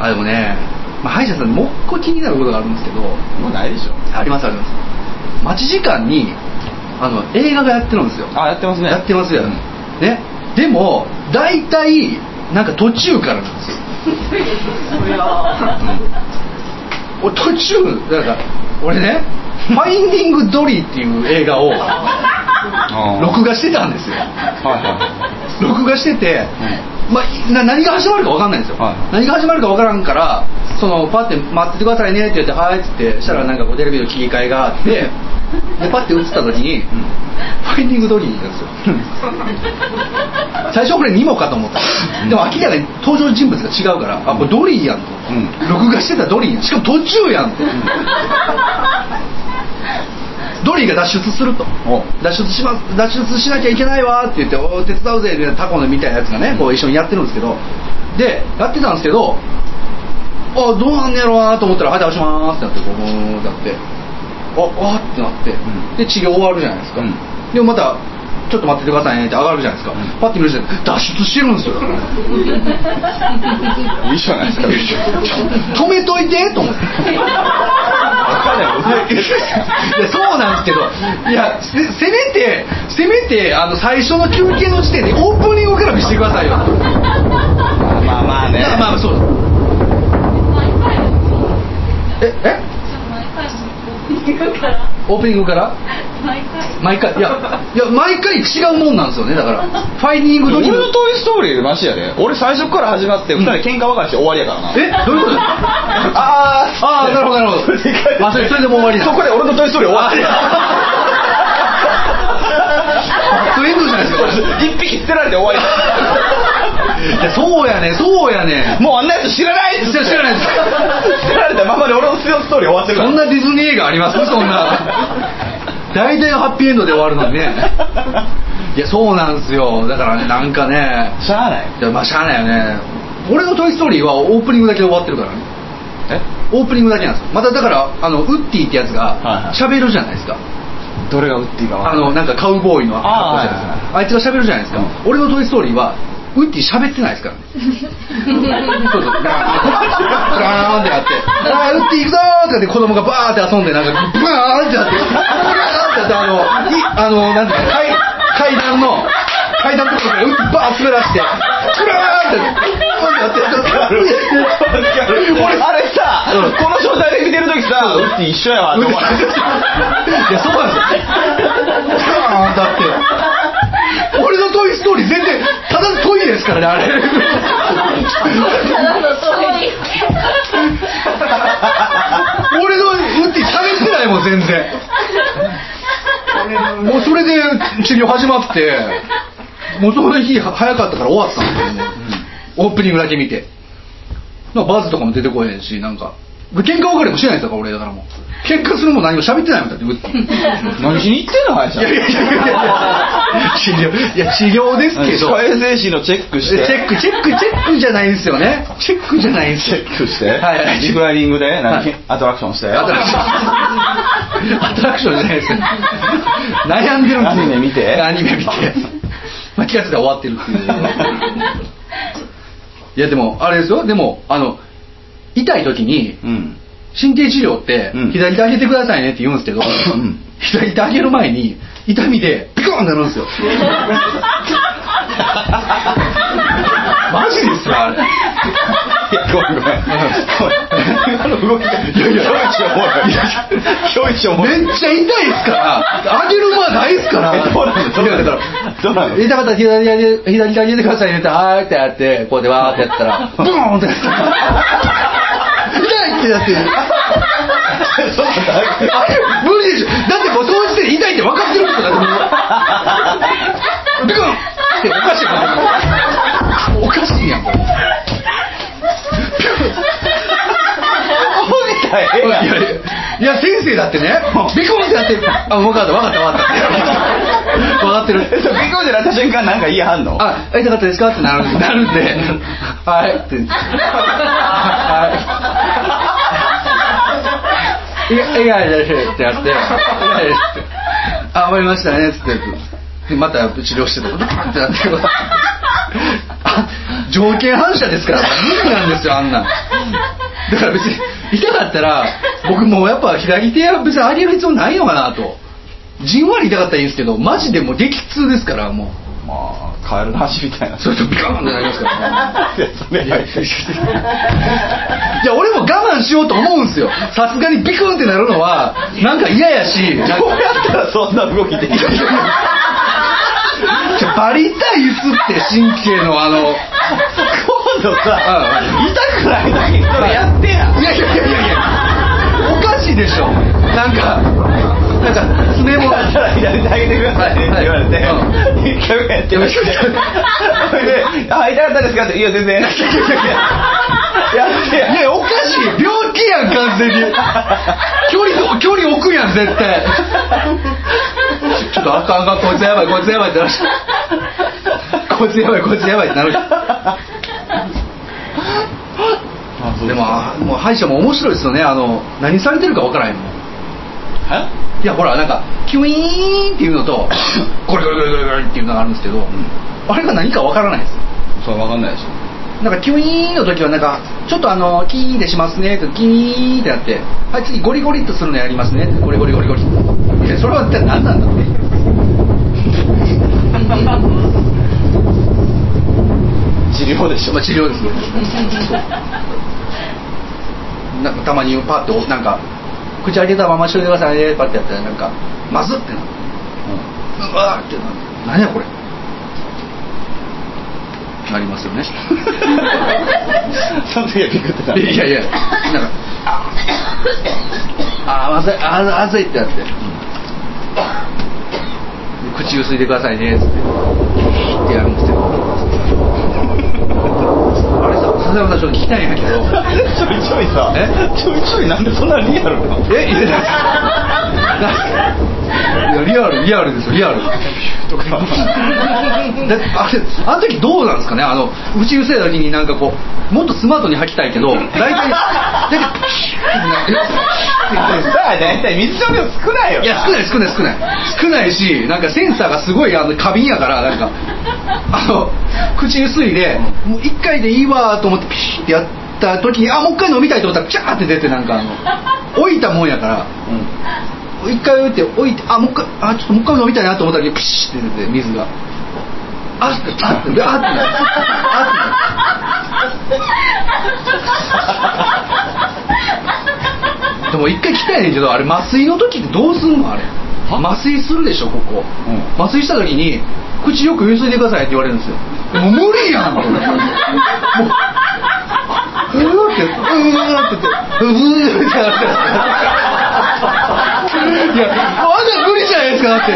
B: あでもね、まあ、歯医者さんもう一個気になることがあるんですけど。
C: もうないでしょ。
B: ありますあります待ち時間にあの映画がやってるんですよ。
C: あやってますね。
B: やってますよ、
C: うん。
B: ね。でも大体なんか途中からなんですよ。俺途中なんか俺ね「ファインディング・ドリー」っていう映画を (laughs) 録画してたんですよ。
C: はいは
B: 録画してて、まあ、な何が始まるか分かんないんですよ、
C: はい。
B: 何が始まるか分からんからそのパッて待っててくださいねって言って「はい」っつってしたらなんかこうテレビの切り替えがあって (laughs) でパッて映った時に、ファインディング・ドリーなんですよ。(laughs) 最初これニモかと思った。でも明らかに登場人物が違うからあこれドリーやんと、
C: うん。
B: 録画してたドリーやん。しかも途中やんと、ドリーが脱出すると。
C: お。
B: 脱出します脱出しなきゃいけないわって言ってお手伝うぜみたいなタコのみたいなやつがねこう一緒にやってるんですけど。でやってたんですけどあどうなんねやろうなと思ったら「はい倒します」ってなってこうブーンってなって。ああってなって、
C: ん。
B: で治療終わるじゃないですか、
C: うん。
B: でもまたちょっと待っててくださいねって上がるじゃないですか、
C: うん。
B: パッて見ると脱出してるんですよ。(laughs)
C: いいじゃないですか。
B: 止めといてと思って。
C: 分かんない。
B: いやそうなんですけど。いやせせめてせめてあの最初の休憩の時点でオープニングから見せてくださいよ。
C: まあまあね。
B: まあまあそう。ええ？オープニングから？毎回。いやいや毎回違うもんなんですよねだから。(laughs) ファインディングドリー
C: 俺の「トイ・ストーリー」でマシやで。俺最初から始まって2人喧嘩別れして終わりやからな。
B: え？どういうこと？(laughs)
C: あー。
B: ああなるほどなるほど。あそれそれでもう終わりだ。
C: そこで俺の「トイ・ストーリー」終わって
B: バッドエンドじゃないですか
C: 一匹捨てられて終わり
B: そうやねそうやね
C: もうあんなやつ知らない
B: 知らないです。
C: 捨てられたままで俺のストーリー終わってる
B: そんなディズニー映画あります？(laughs) そんな。大体ハッピーエンドで終わるのにね。いやそうなんですよ。だからねなんかね。
C: しゃあない。
B: いやまあしゃあないよね。俺の「トイ・ストーリー」はオープニングだけで終わってるからね。
C: え？
B: オープニングだけなんですよ。まただからあのウッディってやつが
C: はいはい。
B: 喋るじゃないですか、
C: どれが打っていいか
B: あのなんかカウボーイの格好じゃないですか
C: あ
B: あいつが喋るじゃないですか、
C: うん。
B: 俺の「トイ・ストーリー」はウッディ喋ってないですからね。(laughs) そうそう。ガーンってなって「あーウッディ行くぞ!」ってなって子供がバーって遊んでなんかバーンってなって。バーンってなってあのいあのなんていうか階階段の階段のとこからウッディバーッ滑らしてクラーンって
C: 俺あれさ、
B: うん
C: この状態で見てる時さ、
B: そう
C: ウッディ一緒やわと思わない
B: いやそうなんですよ。ガーンだって。俺の「トイ・ストーリー」全然ただのトイレですからねあれ。俺のウッディ喋ってないもん全然。もうそれで治療始まってもうその日早かったから終わったんですよもうオープニングだけ見て。バズとかも出てこへんしなんか。喧嘩別れもしないんですよ俺だからもう。喧嘩するも何も喋ってないもんだってウッディ
C: 何しに行ってんの歯医者
B: いやいやいやいや治療いや治療ですけど
C: 歯科衛生士のチェックして
B: チェックチェックチェックじゃないんですよねチェックじゃないんです
C: チ
B: よ
C: ェックして、
B: はいはい。
C: リクライニングで何、
B: はい。
C: アトラクションして。
B: アトラクション。アトラクションじゃないですよ。(laughs) 悩んでるんですよ
C: アニメ見て。
B: アニメ見て。まあ気がついたら終わってるっていう。いやでもあれですよ。でもあの痛い時に
C: うん
B: 神経治療って
C: うん。
B: 左手上げてくださいねって言うんですけど、
C: ん。(laughs)
B: 左手上げる前に痛みでピコーンなるんですよ。(laughs) マジですよあれ
C: ごめんごめん今の動きがいやいやも
B: めっちゃ痛いですから上げる間ないですから。
C: えどうなの？どうな
B: 痛かったら左手上げてくださいねってはーいってやってこうやってわーってやったら (laughs) ブーンって痛いってなってあれ？無理でしょ。だってもうその時点で痛いって分かってるんですよだってもう。ビクンっておかしいいや
C: ええやん
B: いやいやいや先生だってねビクンってやってあ分かった分かった分かった。分 (laughs) かってる。
C: ビコンってなった瞬間なんか言いはんの
B: あ、痛かったですか？ってなる。(laughs) なるんで、はい。って。はい。い。やいやいやいやってやって「いやいや」って (laughs)「あ終わりましたね」っつって。でまた治療しててバーンってなって。あ条件反射ですから無理なんですよあんな。んだから別に痛かったら僕もうやっぱ左手は別に上げる必要ないのかなと。じんわり痛かったらいいんですけどマジでもう激痛ですからもう。
C: まあカエルの足みたいな。
B: それとビカーンってなりますからね。
C: いや
B: 俺も我慢しようと思うんですよ。さすがにビクンってなるのはなんか嫌やし。
C: どうやったらそんな動きできる
B: バリ痛いっすって神経のあの。
C: 今度さ
B: うん。
C: 痛くないだけやってや。
B: いやいやいやいやいやおかしいでしょなんかなんか爪も
C: だったら左手上げてくださいって言われて
B: はい
C: 一回目やってましたそれで「あ痛かったですか?」って「いや全然」やって
B: いやおかしい病気やん完全に距離距離置くやん絶対ちょっとあかんあかんこいつやばいこいつやばいってなるこいつやばいこいつやばいってなるでもあもう歯医者も面白いですよね。あの何されてるか分からへんもん。いやほらなんかキュイーンっていうのと (coughs) ゴリゴリゴリゴリゴリっていうのがあるんですけど、あれが何か分からないです。
C: それ分かんないでしょ
B: なんかキュイーンの時はなんかちょっとあのキーンでしますねってキーンってなってはい次ゴリゴリっとするのやりますねゴリゴリゴリゴリ。いやそれは一体何なんだって。(laughs) (laughs)
C: 治療でしょ。
B: まあ治療ですよ (laughs) なんかたまにパッとなんか口開けたまましといてくださいねパッてやったらなんかまずってなるうわーってなる何やこれ。なりますよね。(laughs)
C: その時はビクってた
B: いやいや。なんかああまずいあーまずいってなって、口ゆすいでくださいねっつって。ってやるさん聞きたいんやけど。
C: ちょいちょいさ
B: え？
C: ちょいちょいなんでそんなリアルな
B: えいやリアルリアルですよリアル。
C: とか。
B: あれあの時どうなんですかね？あの口ゆせた時になんかこうもっとスマートに吐きたいけど大体大体
C: さあ大体水の量少ないよ
B: いや少ない少ない少ない。少ないしなんかセンサーがすごいあの過敏やからなんか。あの口ゆすいでもう一回でいいわと思ってピシッてやった時にあもう一回飲みたいと思ったらピャーって出てなんかあの (laughs) 置いたもんやから。一回置いて置いてあもう一回あちょっともう一回飲みたいなと思った時にピシッて出て水が。あっあっっでも一回来たやねんけどあれ麻酔の時ってどうすんのあれ麻酔するでしょここ、
C: うん。
B: 麻酔した時に口よくゆすいでくださいって言われるんですよ。もう無理やん。(laughs) もううーってうーって言ってうーってなって。いやまだ無理じゃないですかだって。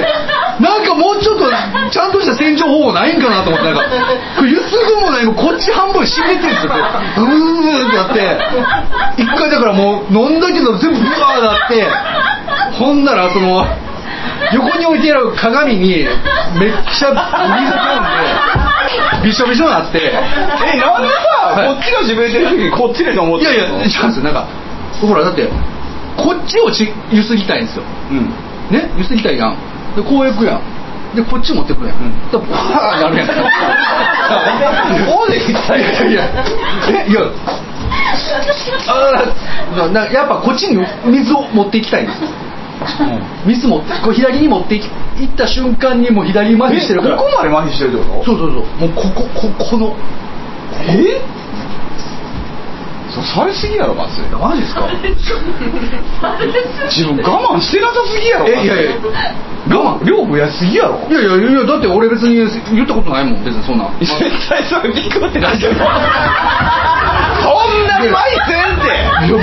B: なんかもうちょっとちゃんとした洗浄方法ないんかなと思ってなんか。これゆすぐもないもうこっち半分湿ってるんですよ。こううーってやって。一回だからもう飲んだけど全部ブワーなって。ほんならその横に置いてある鏡にめっちゃ水込んでびしょびしょになって。
C: えなんでさ、
B: はい。
C: こっちが自分でる時にこっちでと思って
B: いやいや違うんですよ。なんかほらだってこっちをちゆすぎたいんですよ。
C: うん。
B: ね？ゆすぎたいやん。でこう行くやん。でこっち持ってくるやん、
C: ん。
B: だからバーンなるやん。(laughs)
C: こうできた
B: い。やいやえいや。あなやっぱこっちに水を持っていきたいんですよ水持ってこう左に持っていいった瞬間にもう左麻痺してるから。
C: え？ここまで麻痺してるってこと？
B: そうそうそう。もうここここの。
C: え？そうされすぎやろ麻酔
B: マジですか？(laughs)
C: 自分我慢してなさすぎやろ
B: えいやいや。我慢
C: 量増やしすぎやろ。
B: いやいやいやだって俺別に言ったことないもん。別にそんな。
C: 絶対それビクってなってるそんなに麻痺せんって。
B: いや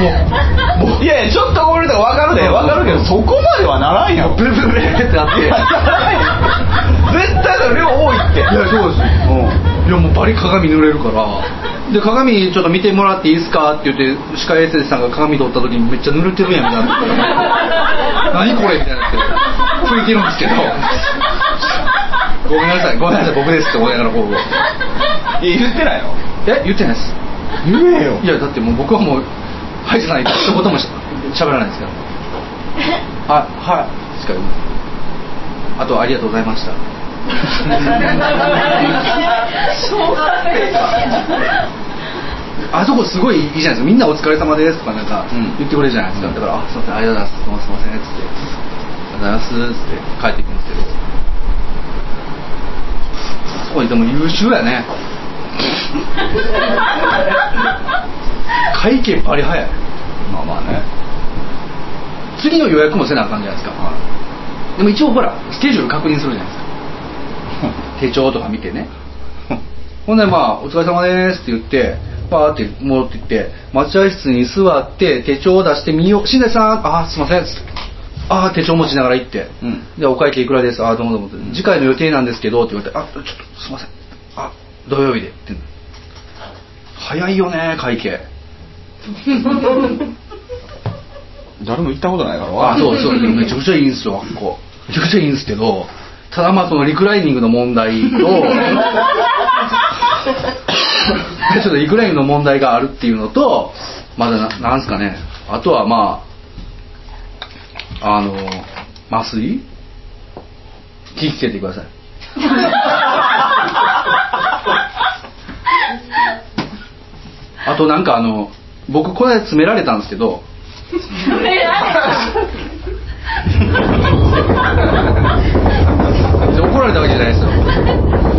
B: もうもう。
C: いやいやちょっとこぼれたら分かるで。分かるけどそこまではならんやろ。
B: ブルブルブルってなって。
C: い (laughs) やならんやん絶対だ量多いって。
B: いやそうですいやもうバリ鏡濡れるから。で鏡ちょっと見てもらっていいですかって言って歯科衛生士さんが鏡取った時にめっちゃ濡れてるやんみたいな。(laughs) 何これみたいになって拭いてるんですけど。ごめんなさいごめんなさい僕ですって思いながらこう。
C: いや言ってないの
B: え？言ってないです。
C: 言えよ。
B: いやだってもう僕はもう歯医者さんに一言もしゃべらないですから。(laughs) はいはい。しか言うあとありがとうございました。(laughs) あそこすごいいいじゃないですか。みんなお疲れ様ですとかなんか
C: うん。
B: 言ってくれるじゃないですか、だからあすいませんありがとうございます。すいませんっつって。ありがとうございます。っつって帰っていくんですけど。そこにでも優秀やね。(laughs) 会計バリ早い。
C: まあまあね。
B: 次の予約もせなあかんじゃないですか、でも一応ほらスケジュール確認するじゃないですか。(laughs) 手帳とか見てね。(laughs) ほんでまあ「お疲れ様です」って言ってパーって戻ってきて待合室に座って手帳を出してみよう「新田さんあすいません」っつって「あ手帳持ちながら行って、
C: うん
B: でお会計いくらですあどうもどうも、次回の予定なんですけど」って言われて「あちょっとすいませんあ土曜日で」って早いよね会計。(laughs)
C: 誰も行ったことないから。
B: あそうそう。めちゃくちゃいいんですよあっこめちゃくちゃいいんですけどただまあそのリクライニングの問題と (laughs) ちょっとリクライニングの問題があるっていうのとまだななんすかね。あとはまああの麻酔？気ぃつけてください。(laughs) あとなんかあの僕これ詰められたんですけど怒られたわけじゃないですよ。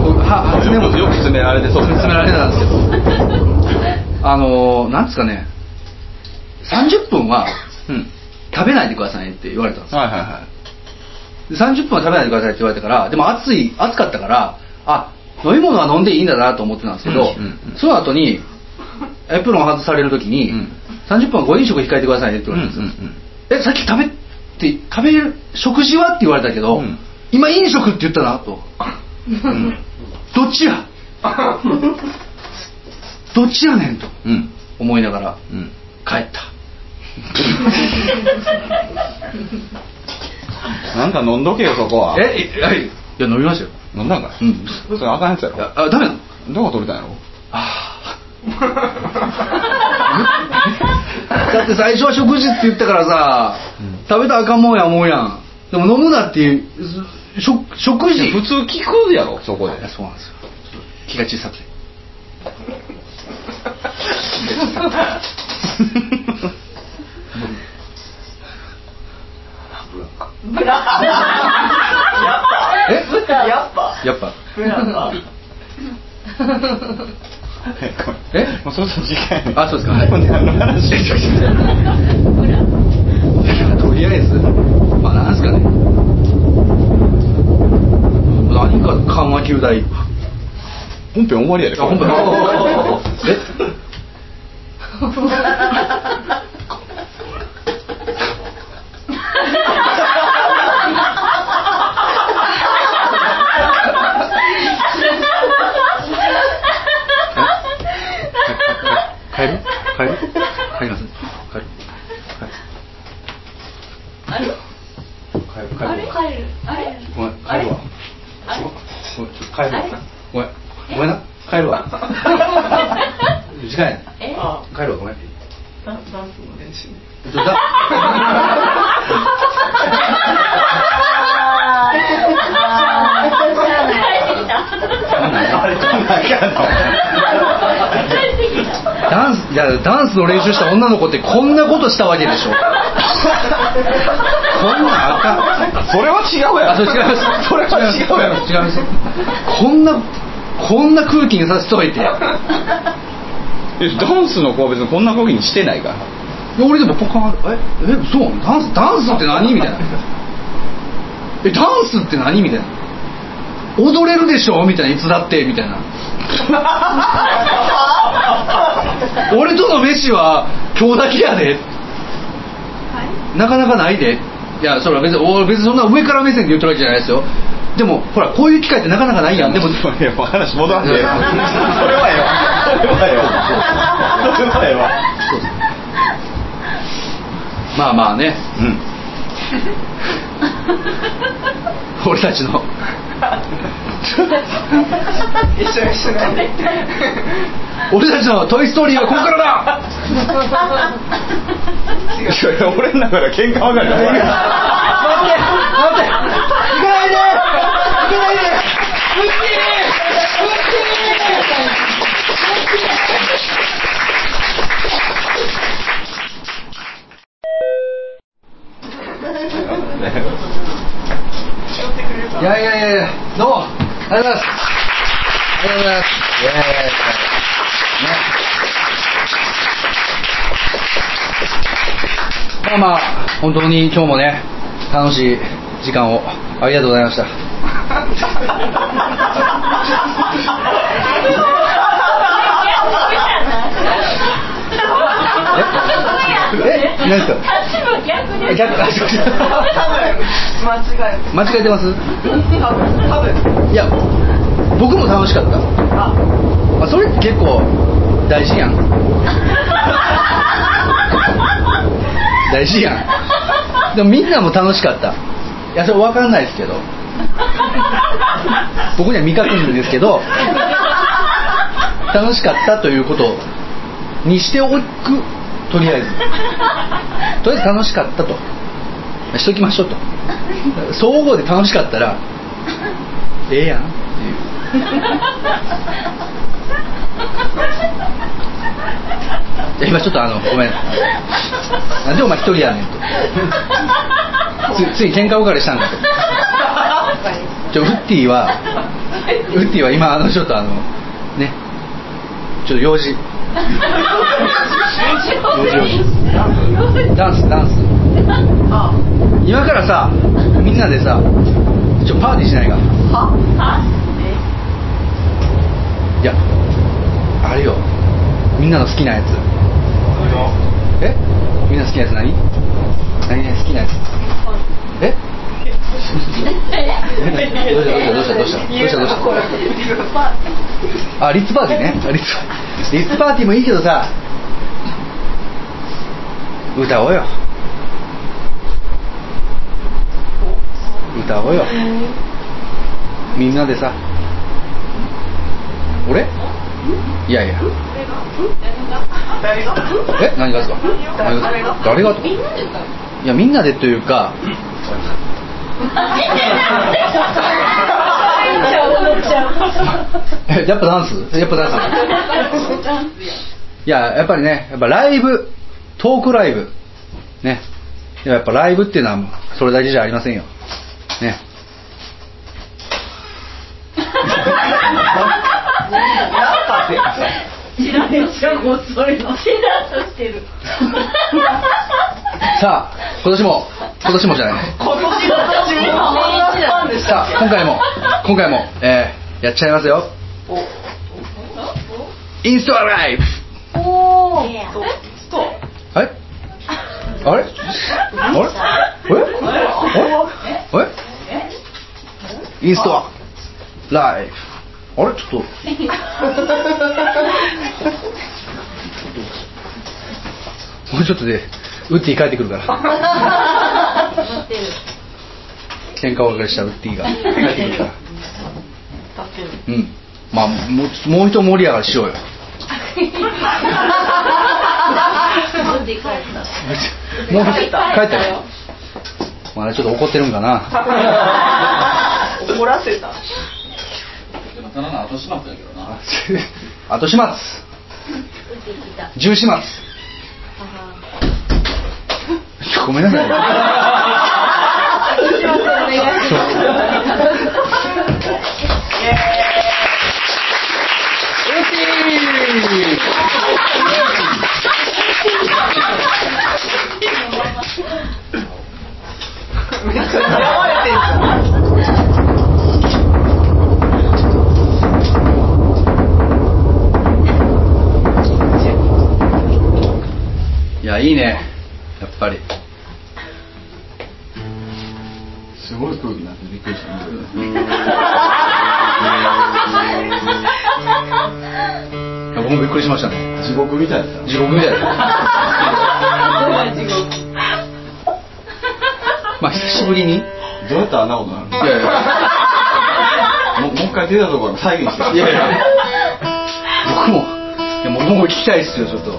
B: 僕は初音も
C: よく詰められてそう。
B: 詰められたんですけどあのなんですかね。30分は
C: うん。
B: 食べないでくださいねって言われたんですよ。
C: はいはいはい。
B: で30分は食べないでくださいって言われたからでも暑い暑かったからあ飲み物は飲んでいいんだなと思ってたんですけど、
C: うんうんうん
B: その後にエプロン外される時に、
C: うん。
B: 30分はご飲食控えてくださいねって言われたんですよ、
C: うんうん。
B: えさっき食べて食べる食事は？って言われたけど、
C: うん。
B: 今飲食って言ったなと、
C: うん。(laughs)
B: どっちや？(laughs) どっちやねんと
C: うん。
B: 思いながら
C: うん。
B: 帰った。(laughs)
C: なんか飲んどけよそこは。
B: ええはい。いや飲みましたよ。
C: 飲んだんかい？
B: うん。
C: それあかんやつやろ。
B: ああダメなの？
C: どこ取れたんやろ？(laughs)
B: だって最初は食事って言ったからさ、
C: うん
B: 食べたらあかんもんや思うやん。でも飲むなっていうす食食事。
C: 普通聞くやろそこで。
B: そうなんですよ。気が小さくて。え
A: やっぱ。
B: やっぱ。
A: ブラか (laughs)
B: え
C: もうそろそろ時間
B: あそうですか。はい。
C: 何の話
B: とりあえずまあなんですかね。何か緩和球大。
C: 本編終わりやで
B: あ本当だえ (laughs) 帰る帰る帰ります帰る
E: あれ
B: 帰る帰る
E: あれ帰るあれ
B: ごめん帰
E: あれ
B: るわ
E: あれ
B: ごめんちょっと帰るわ
E: あれ
B: ごめんごめんな帰るわ時間や
E: え
A: あ
B: 帰るわごめん
A: ダンダンスの練習
B: えっとだ
C: あれこんなんやの
B: ダンスいやダンスの練習した女の子ってこんなことしたわけでしょ。こんなんあかん。
C: それは違うや
B: あそれ違います。
C: それは違うやろ。
B: 違います。こんなこんな空気にさせといて。
C: ダンスの子は別にこんな動きにしてないから。
B: 俺でもポカンええそう？ダンスダンスって何？みたいな。えダンスって何？みたいな。踊れるでしょ？みたいな。いつだって？みたいな (laughs) (laughs) 俺との飯は今日だけやで。なかなかないで。いやそれは別に俺別にそんな上から目線で言ってるわけじゃないですよ。でもほらこういう機会ってなかなかないやん。でも
C: いやもう話戻らんで。ええわそれはええわそれはええわそれはええわ
B: まあまあね。
C: うん。
B: 俺たちの。(laughs)
A: 一緒にしないで
B: 俺たちの「トイ・ストーリー」はここからだ。
C: いやいや俺の中で喧嘩ばかりだ
B: 待って待って行かないで行かないでうっちーうっちーいやいやいやいやどうも。ありがとうございますありがとうございますイエーイねまあまあ本当に今日もね楽しい時間を。ありがとうございました。え？何ですか？
E: 逆
B: 逆あそう
A: 間違え
B: 間違えてます。いや僕も楽しかった。
A: あ。
B: まあ、それって結構大事やん大事やん。でもみんなも楽しかった。いやそれ分かんないですけど。僕には未確認ですけど楽しかったということにしておくとりあえず。とりあえず楽しかったと。しときましょうと。総合で楽しかったらええやんっていういや今ちょっとあのごめん。なんでお前一人やねんと。つつい喧嘩別れしたんだと。ちょウッディはウッディは今あのちょっとあのね。ちょっと用事用事用事。ダンスダンス。今からさみんなでさちょパーティーしないか。いやあれよ。みんなの好きなやつ。え？みんな好きなやつ何？何々好きなやつ。え？え？どうした？どうした？どうした？どうした？どうした？どうした？あリッツパーティーね。あリッツリッツパーティーもいいけどさ歌おうよ。歌おうよ。みんなでさ。俺？いやいや。
A: 誰が
B: え何がですか？何
A: 誰が？
B: 誰がといやみんなでというか。えやっぱダンス？やっぱダンスいややっぱりねやっぱライブ。トークライブ。ね。やっぱライブっていうのはそれだけじゃありませんよ。ね (laughs) さあ今年も今年もじゃない。
A: 今年の年
B: さあ今回も今回も、えーやっちゃいますよ。
A: お
B: インストアライブ。
A: おー。
B: はいあれ？あれ？え？あれ？インストアライブあれ？ちょっと。(laughs) もうちょっとでウッディ帰ってくるから。喧嘩別れしたウッディが。帰ってくるから。
A: 助ける
B: うん。まあもうもう一盛り上がりしようよ。(laughs) もう帰ったよ。まだちょっと怒ってるんかな。(laughs)
A: 怒らせた
C: ただの後始末。だけどな
B: 後始末。重始末ごめんなさ
A: めっちゃ嫌われてんじゃん
B: いいやいいね。やっぱり。
C: すごい空気になってびっくりした。
B: いや僕もびっくりしましたね
C: 地獄みたいだった
B: 地獄みたいだまあ久しぶりにい
C: どうやったらあん。なことなる
B: やいや
C: もうもう一回出たところ再現して
B: いやいや僕もいやもう聞きたいですよちょっと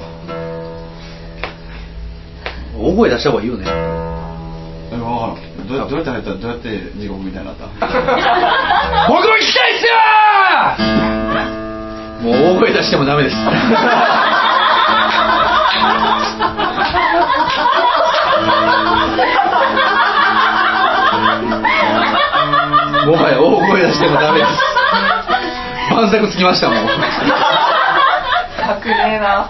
B: 大声出した方がいいよね。
C: え分からんどうどうやって入った？どうやって地獄みたいになった？(laughs)
B: 僕も行きたいっすよ！もう大声出してもダメです。もはや大声出してもダメです。(laughs) 満足つきましたもん
A: 白ねえな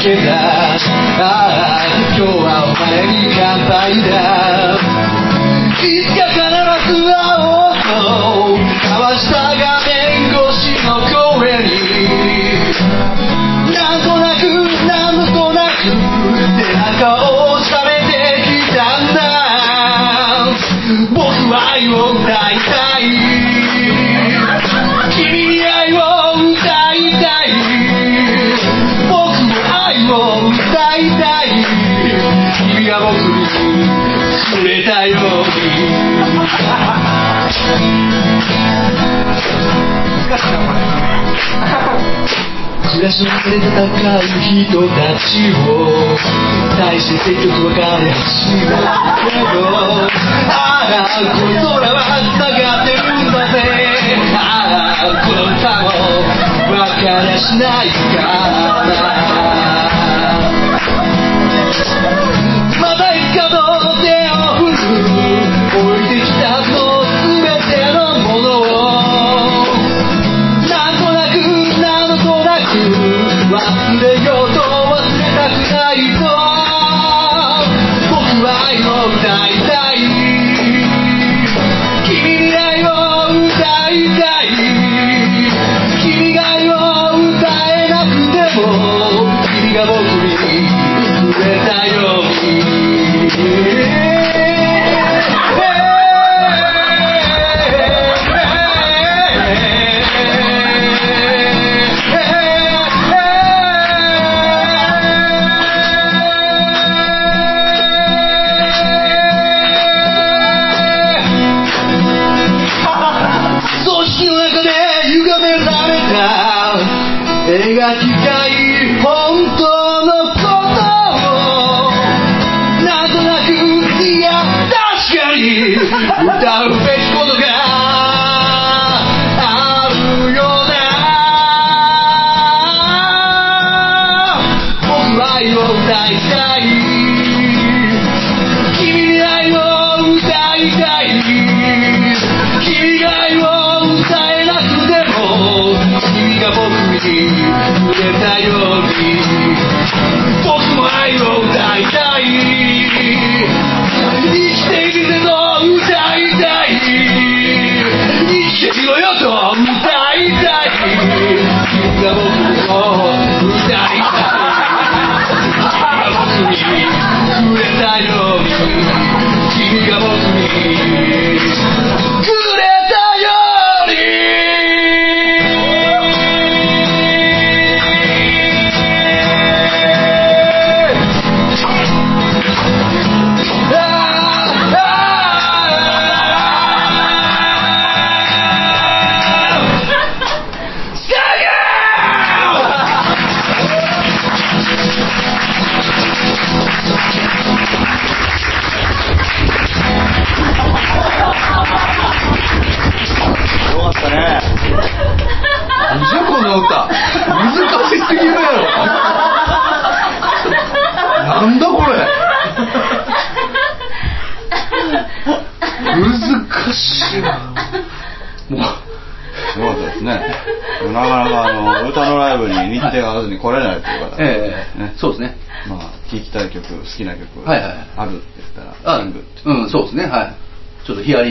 B: けたああ今日はお前に乾杯だいつか必ず会おうと交わした画面越しの声になんとなくなんとなく背中を押されてきたんだ僕は愛を歌いた歌い君が僕にくれたように暮らしの中で戦う人たちを。大して積極分かれしないけどああこの空は繋がってるんだぜああこの歌も分かりゃしないから。に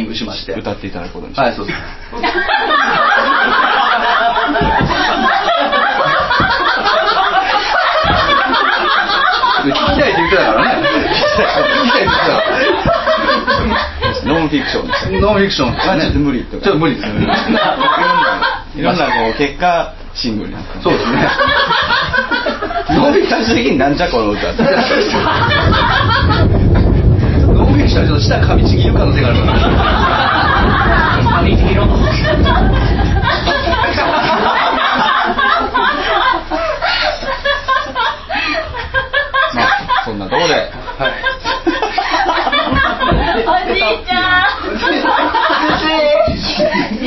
C: ング
B: しまして。
C: 歌っていただくことにし
B: はいそうです。ね聞きたいって言ってたからね。聞きたいって言ってた
C: ノンフィクションですね。
B: ノンフィクション
C: ちょっと無理。
B: ちょっと無理です
C: いろんな、いろんなこう結果、シングル。
B: そうですね。(laughs)
C: ノンフィクション的になんじゃこの歌 (laughs) って。
B: ノンフィクションはちょっと舌噛みちぎる可能性があるから
A: 髪切ろう
C: まあ、そんなところで、
B: はい
E: おじいちゃん。(laughs) じ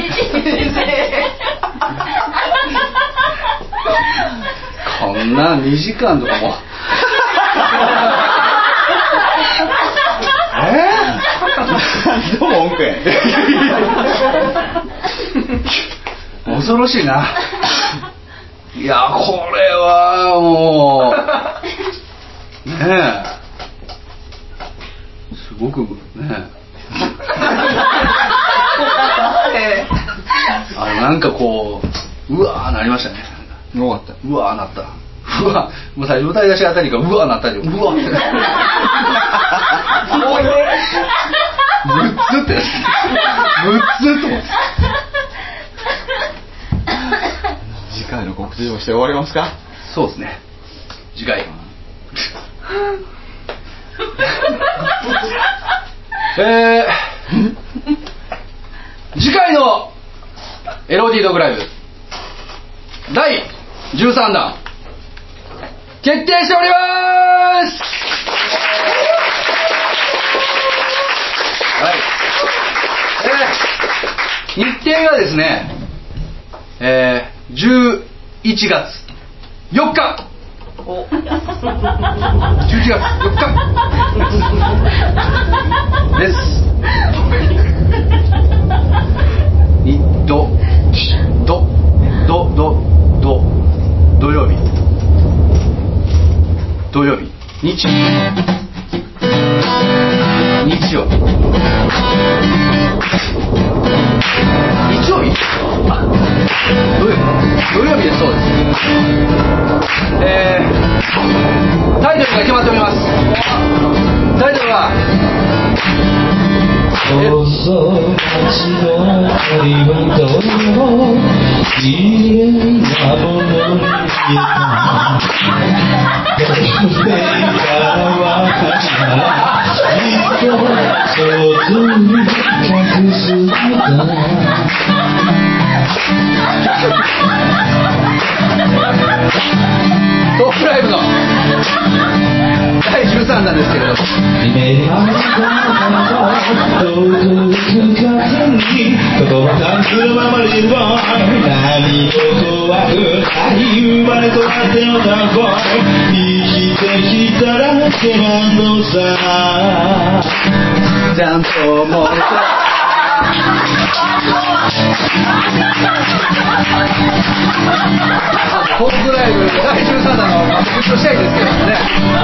E: じ先生。
B: こんな2時間とかも
C: 何度も文句やねん
B: 恐ろしいな。(laughs) いやこれはもう。ねえ。すごくねあのなんかこううわーなりましたね。
C: よかった。
B: うわーなった。うわもう最初歌い出しあたりがうわーなったりうわーって (laughs) むっつって。むっつと思って
C: 次回の告知をして終わりますか？
B: そうですね次回えー、次回のエロディードグライブ第13弾決定しておりますはいえー、日程がですねえー、11月。4日11月4日ですにどどどどど土曜日土曜日日曜日日曜日日曜日あ土曜日土曜日ですそうですえー、タイトルが決まっておりますタイトルは
F: 細町の鳥はどうも綺麗なものに見えた上からはきっと上手に隠すん
B: トークライブの。第13弾ですけれども。
F: 生まれ育っててきたら手間のさ
B: ちゃんとトークライブ第13弾のまあ告知をしたいですけどもね、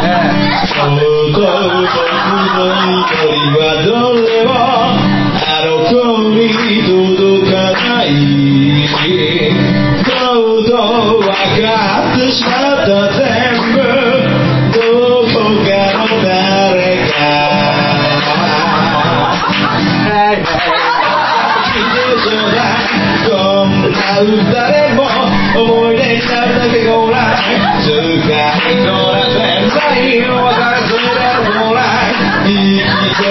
B: え
F: とうとう僕の祈りはどれもあの子に届かないとうとう分かってしまった全部どこかの誰か
B: い
F: 聞いてちょうだいこんな歌でも思い出になるだけごら使いこなせない別れそれでもらい生き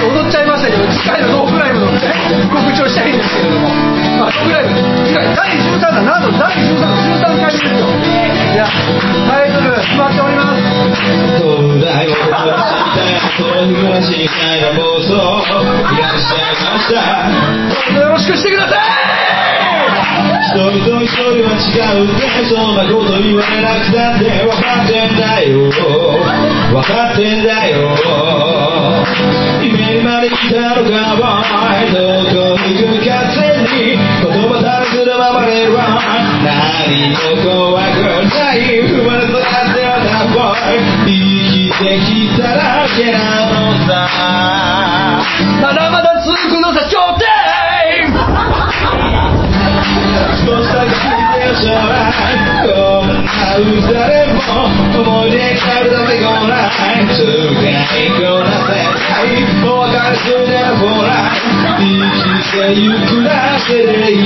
B: 踊っちゃいましたけど次回のトークライブの、ね、告知をしたいんですけれども、まあ、トークライブ次回第13弾なんと第13弾13回目ですよいやタイトル。決まっておりますよろしくしてください
F: 一人と一人は違うってそんなこと言われなくたって分かってんだよ分かってんだよ夢にまで来たのかボーイどこに行くか勝手に言葉足らずのままでは何も怖くない生まれ育ってはなボーイ生きてきただけなのこんな歌でも思い出があるだけ来ない使いこなせないお別れするならほら生きてゆくだけでいい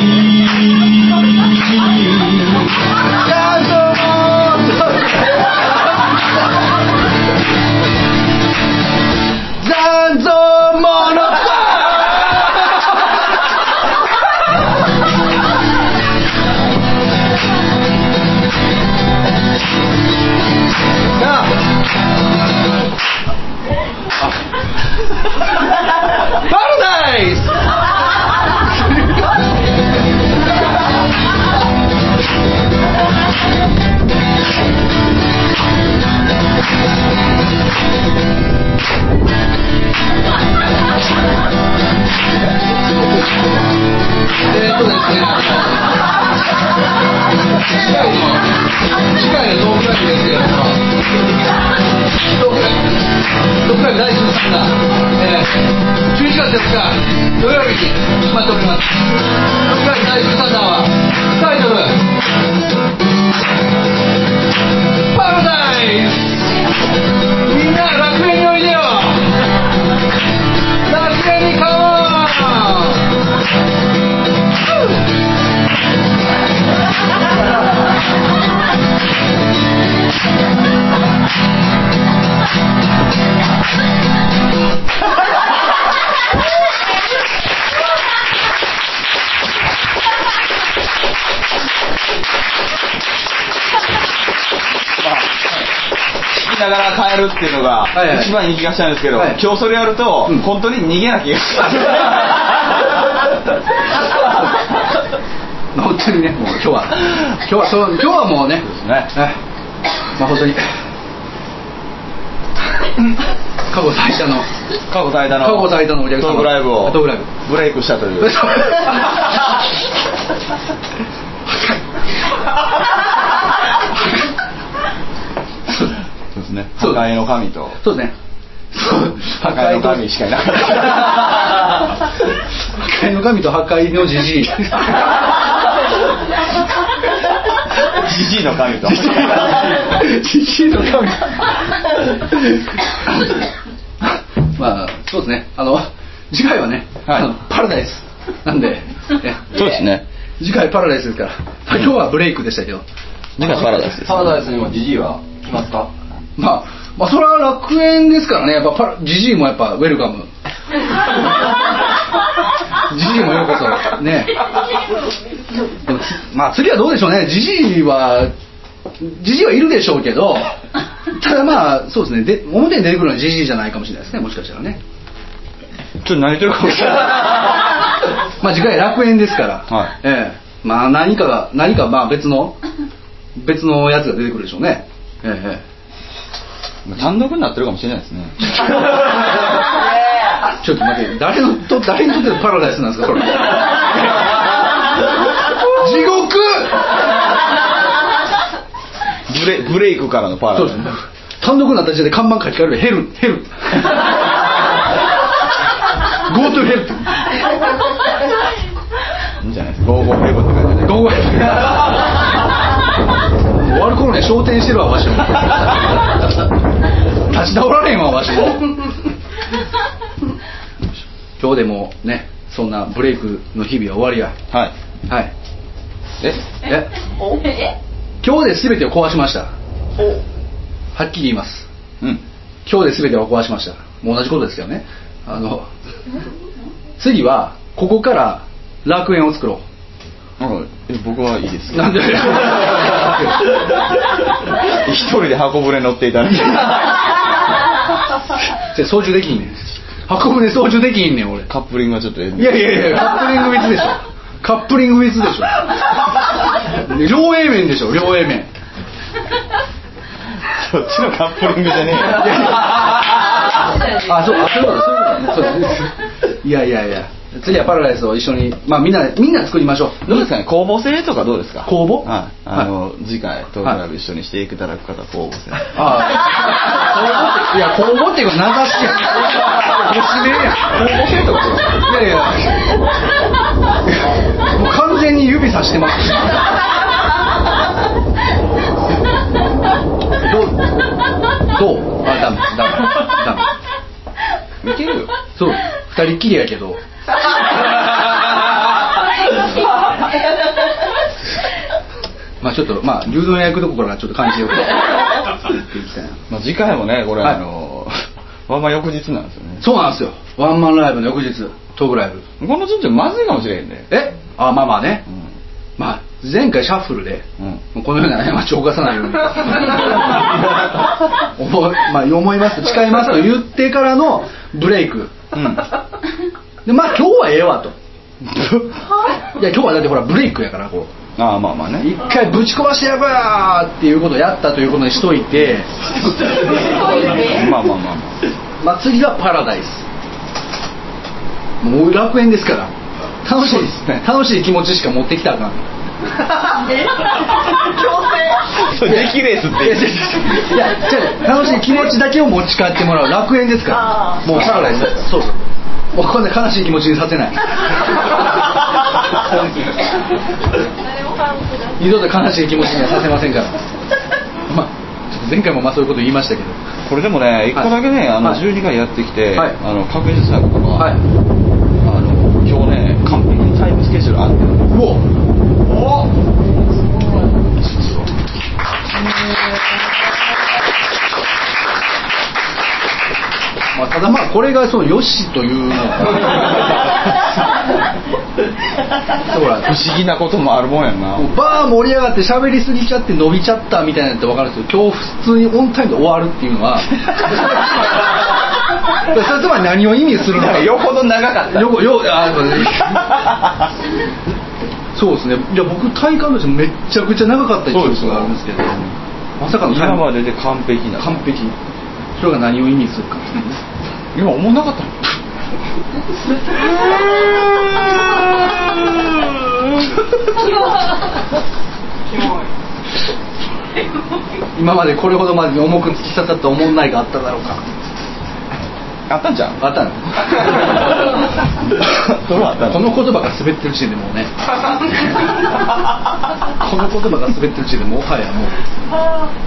B: が土曜日。
C: るっていうのが
B: はいはい。
C: 一番いい気がしたんですけど、
B: はい。
C: 今日それやると、
B: うん。
C: 本当に逃げな気がします
B: 本当にね、もう今日は、今日はそう、今日はもうね、
C: ね。
B: はい。まあ本当に、過去最多の、
C: 過去最多の
B: 過去最多のお客様。
C: トークライブを
B: トークライブ。
C: ブレイクしたという (laughs) そうですね
B: そう
C: 破壊の神と
B: そうですね。そう
C: 破壊の神しかいなかった
B: 破壊の神と破壊のじじい。
C: ジジイの神と
B: じじいの神。まあ、そうですね。あの、次回はね、
C: はい
B: あのパラダイス。なんで、え
C: そうですね
B: 次回パラダイスですから。今日はブレイクでしたけど。
C: 次回パラダイスです
A: パラダイスにもジジイは来ますか？
B: まあ、まあ、それは楽園ですからね、やっぱジジイもやっぱウェルカム。(laughs) ジジイもようこそ。ね。でもつまあ次はどうでしょうね、ジジイは、ジジイはいるでしょうけど、ただまあ、そうですね、で表に出てくるのはジジイじゃないかもしれないですね、もしかしたらね。
C: ちょっと慣れてるかもしれない (laughs)
B: まあ次回楽園ですから、
C: はい
B: ええまあ何かが、何かまあ別の、別のやつが出てくるでしょうね。ええええ
C: 単独になってるかもしれないですね
B: ちょっと待って、誰のと誰にとってのパラダイスなんですか、これ。地獄
C: ブレブレイクからのパラダイス。
B: 単独になった時点で看板書き換えるヘル、ヘル。Go to hell って。
C: いいんじゃないですかゴーゴーヘブンって感じで
B: Go away 終わる頃には昇天してるわ、わしも。(laughs) 立ち直られんわ、わしも。(laughs) 今日でもね、そんなブレイクの日々は終わりや。
C: はい
B: はい。
C: え？
B: え？
E: え？
B: 今日で全てを壊しました。はっきり言います。
C: うん
B: 今日で全てを壊しました。もう同じことですけどね。あの、次は、ここから楽園を作ろ
C: なんかえ僕はいいです。
B: う。なんで？(laughs)
C: 一人で箱舟乗っていただいて。(laughs)
B: じゃ操縦できひんねん。箱舟操縦できひんねん俺。
C: カップリングはちょっとえ
B: いやいやいやカップリング別でしょ。カップリング別でしょ。両 A 面でしょ両 A 面。(laughs)
C: そっちのカップリングじゃねえよ
B: あそうあそうそういうことねそうですいやいやいや。次はパラダイスを一緒にまあみんなみんな作りましょう。
C: どうですかね？公募制とかどうですか？
B: 公募？
C: はい。あの、次回トークライブ一緒にしていただく方公募制。
B: ああ。いや公募っていうか名指しや。んご指名やん
C: 公募制と？か
B: いやいや。もう完全に指さしてます。どう？どう？あダメダメダメ
C: いけるよ。(laughs)
B: そう。二人っきりやけど。(laughs) まあちょっとまあ牛丼屋行くとこからちょっと感じよく (laughs)
C: まあ、次回もねこれ、
B: はい。
C: あのワンマン翌日なんですよね。
B: そうなんですよ。ワンマンライブの翌日。トークライブ。
C: この順序まずいかもしれへんね
B: え？あまあまあね、
C: うん。
B: まあ前回シャッフルで、
C: うん。
B: このような過ちを犯さないように。思い,、まあ、思いますと誓いますと言ってからのブレイク。
C: うん。
B: でまあ今日はええわと。いや今日はだってほらブレイクやからこう。
C: ああまあまあね。
B: 一回ぶち壊してやばーっていうことをやったということにしといて。
C: まあまあまあま
B: まあ次はパラダイス。もう楽園ですから。楽しい
C: ですね。
B: 楽しい気持ちしか持ってきたらあかん
C: あそれ出来レースって。
B: いや楽しい気持ちだけを持ち帰ってもらう。楽園ですから。もうパラダイスそうそう。もうこんな悲しい気持ちにさせない。二度と悲しい気持ちにはさせませんから。まあ前回もまあそういうこと言いましたけど。
C: これでもね一個だけね、あの
B: はい
C: 12回やってきて、
B: はい。
C: あの確実なことが、
B: はい。
C: あの今日ね完璧にタイムスケジュール合って。
B: おまあ、ただまあこれがそのよしというのか。そうだ
C: 不思議なこともあるもんやんな。
B: バー盛り上がって喋りすぎちゃって伸びちゃったみたいなのって分かるんですけど今日普通にオンタイムで終わるっていうのは。(laughs) それつまり何を意味するのか。
C: よほど長かった。
B: よこよあそうですね。いや僕体感としてめっちゃくちゃ長かった記憶があるんですけどまさかの
C: 今までで完璧な。
B: 完璧。それが何を意味するか。
C: 今思んなかった。の
B: 今までこれほどまでに重く突き刺さった思んないがあっただろうか
C: あったんじゃん。(laughs)
B: あったの。この言葉が滑ってる時点でもうね。(laughs) この言葉が滑ってる時点でもはやも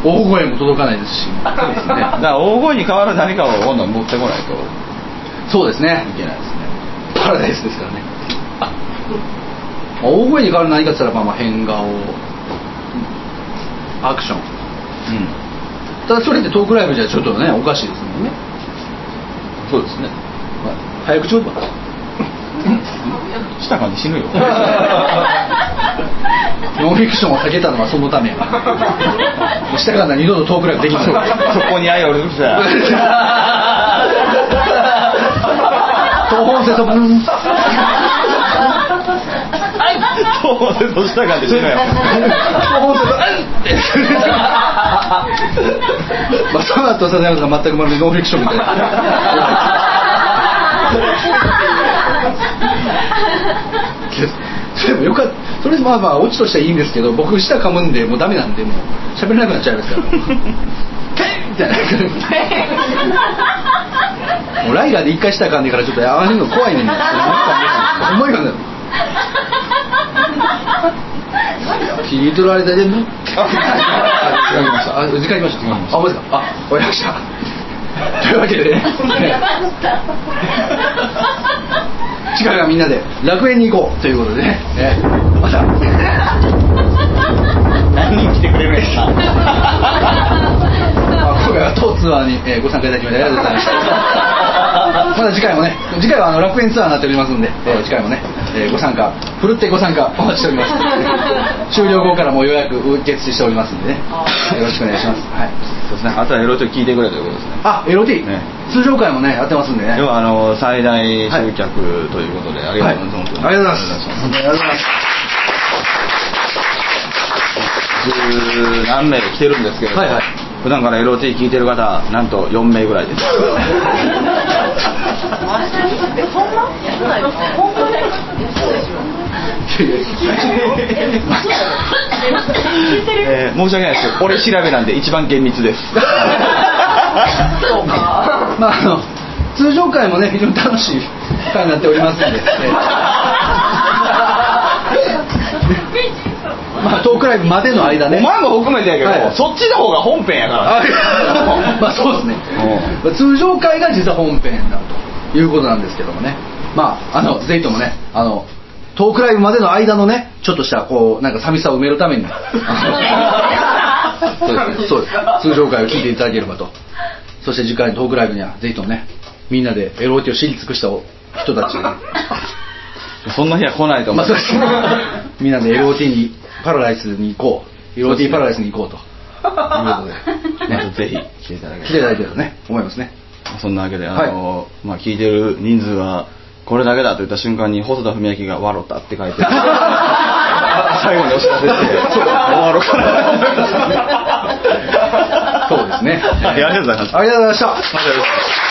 B: う大声も届かないですし。そうですね。(laughs)
C: だから大声に変わる何かを今度持ってこないと。
B: そうですね。
C: いけないですね。
B: パラダイスですからね。まあ大声に変わる何かって言ったらまあまあ変顔。アクション。
C: うん。
B: ただそれってトークライブじゃちょっとねおかしいですもんね、
C: そうですね。
B: まあ早口言葉
C: した感じ死ぬよ。
B: ノンフィクションを避けたのはそのため。したから二度とトークライブできません
C: そこに愛をるとしたら
B: 東本瀬戸分
C: そうでそした感じ死ぬよ
B: 東本瀬戸うんってまあそさんが全くまるでノンフィクションみたいな。(laughs) よかった。それまあまあオチとしてはいいんですけど僕舌噛むんでもうダメなんでもう喋れなくなっちゃいますから。(laughs) ペンみたいな。もうライガーで一回舌噛んでからちょっとああいうの怖いねんほんまにかんだよ聞い取られたでもあ時間来ましたあ時間来ました
C: ました。
B: あマジですか。あ終わりましたというわけで。ね力がみんなで楽園に行こうということでね。ねまた。
C: 何人来てくれるんやろな
B: あ今回は当ツアーに、えーご参加いただきましてありがとうございました (laughs) まだ次回もね次回はあの楽園ツアーになっておりますんで、えー次回もね、えーご参加ふるってご参加お待ちしております。(laughs) 終了後からもう予約受付しておりますんでね。よろしくお願いします。はい。
C: そうですね。あとはエロチョ聞いてくれということですね。
B: あ LT、
C: ね
B: 通常会もねやってますんでね。
C: 要はあの最大集客ということで、ありが
B: はい
C: とうございます、
B: ありがとうございます。本当にありがとうございます。
C: 十何名来てるんですけれど、
B: はいはい。
C: 普段から LOT 聞いてる方なんと4名ぐらいです (laughs) えー申し訳ないですけど俺調べなんで一番厳密です。
B: まああの通常会もね非常に楽しい会になっておりますんで、え (laughs) ーまあトークライブまでの間ね。
C: お前も含めてやけど、
B: はい。
C: そっちの方が本編やから。
B: あ (laughs) まあそうですね。通常会が実は本編だということなんですけどもね。まああのぜひともねあのトークライブまでの間のねちょっとしたこうなんか寂しさを埋めるために。(laughs) そうです。ねそうです。通常会を聞いていただければと。そして次回のトークライブにはぜひともねみんなで LOT を知り尽くした人たち。に (laughs)
C: そんな日は来ないと思う。
B: まあみんなで LOT にパラダイスに行こう。パラダイスに行こうと。いうことで、ね、
C: ぜひ。(laughs) 来ていただけ
B: 来ていただね思いますね。
C: そんなわけで、あのまあ、聞いてる人数はこれだけだと言った瞬間に細田文明が「笑った」って書いて (laughs) 最後にお知らせして終わろうかな。(laughs)
B: そうですね。
C: はい。ありがとうございます。
B: ありがとうございました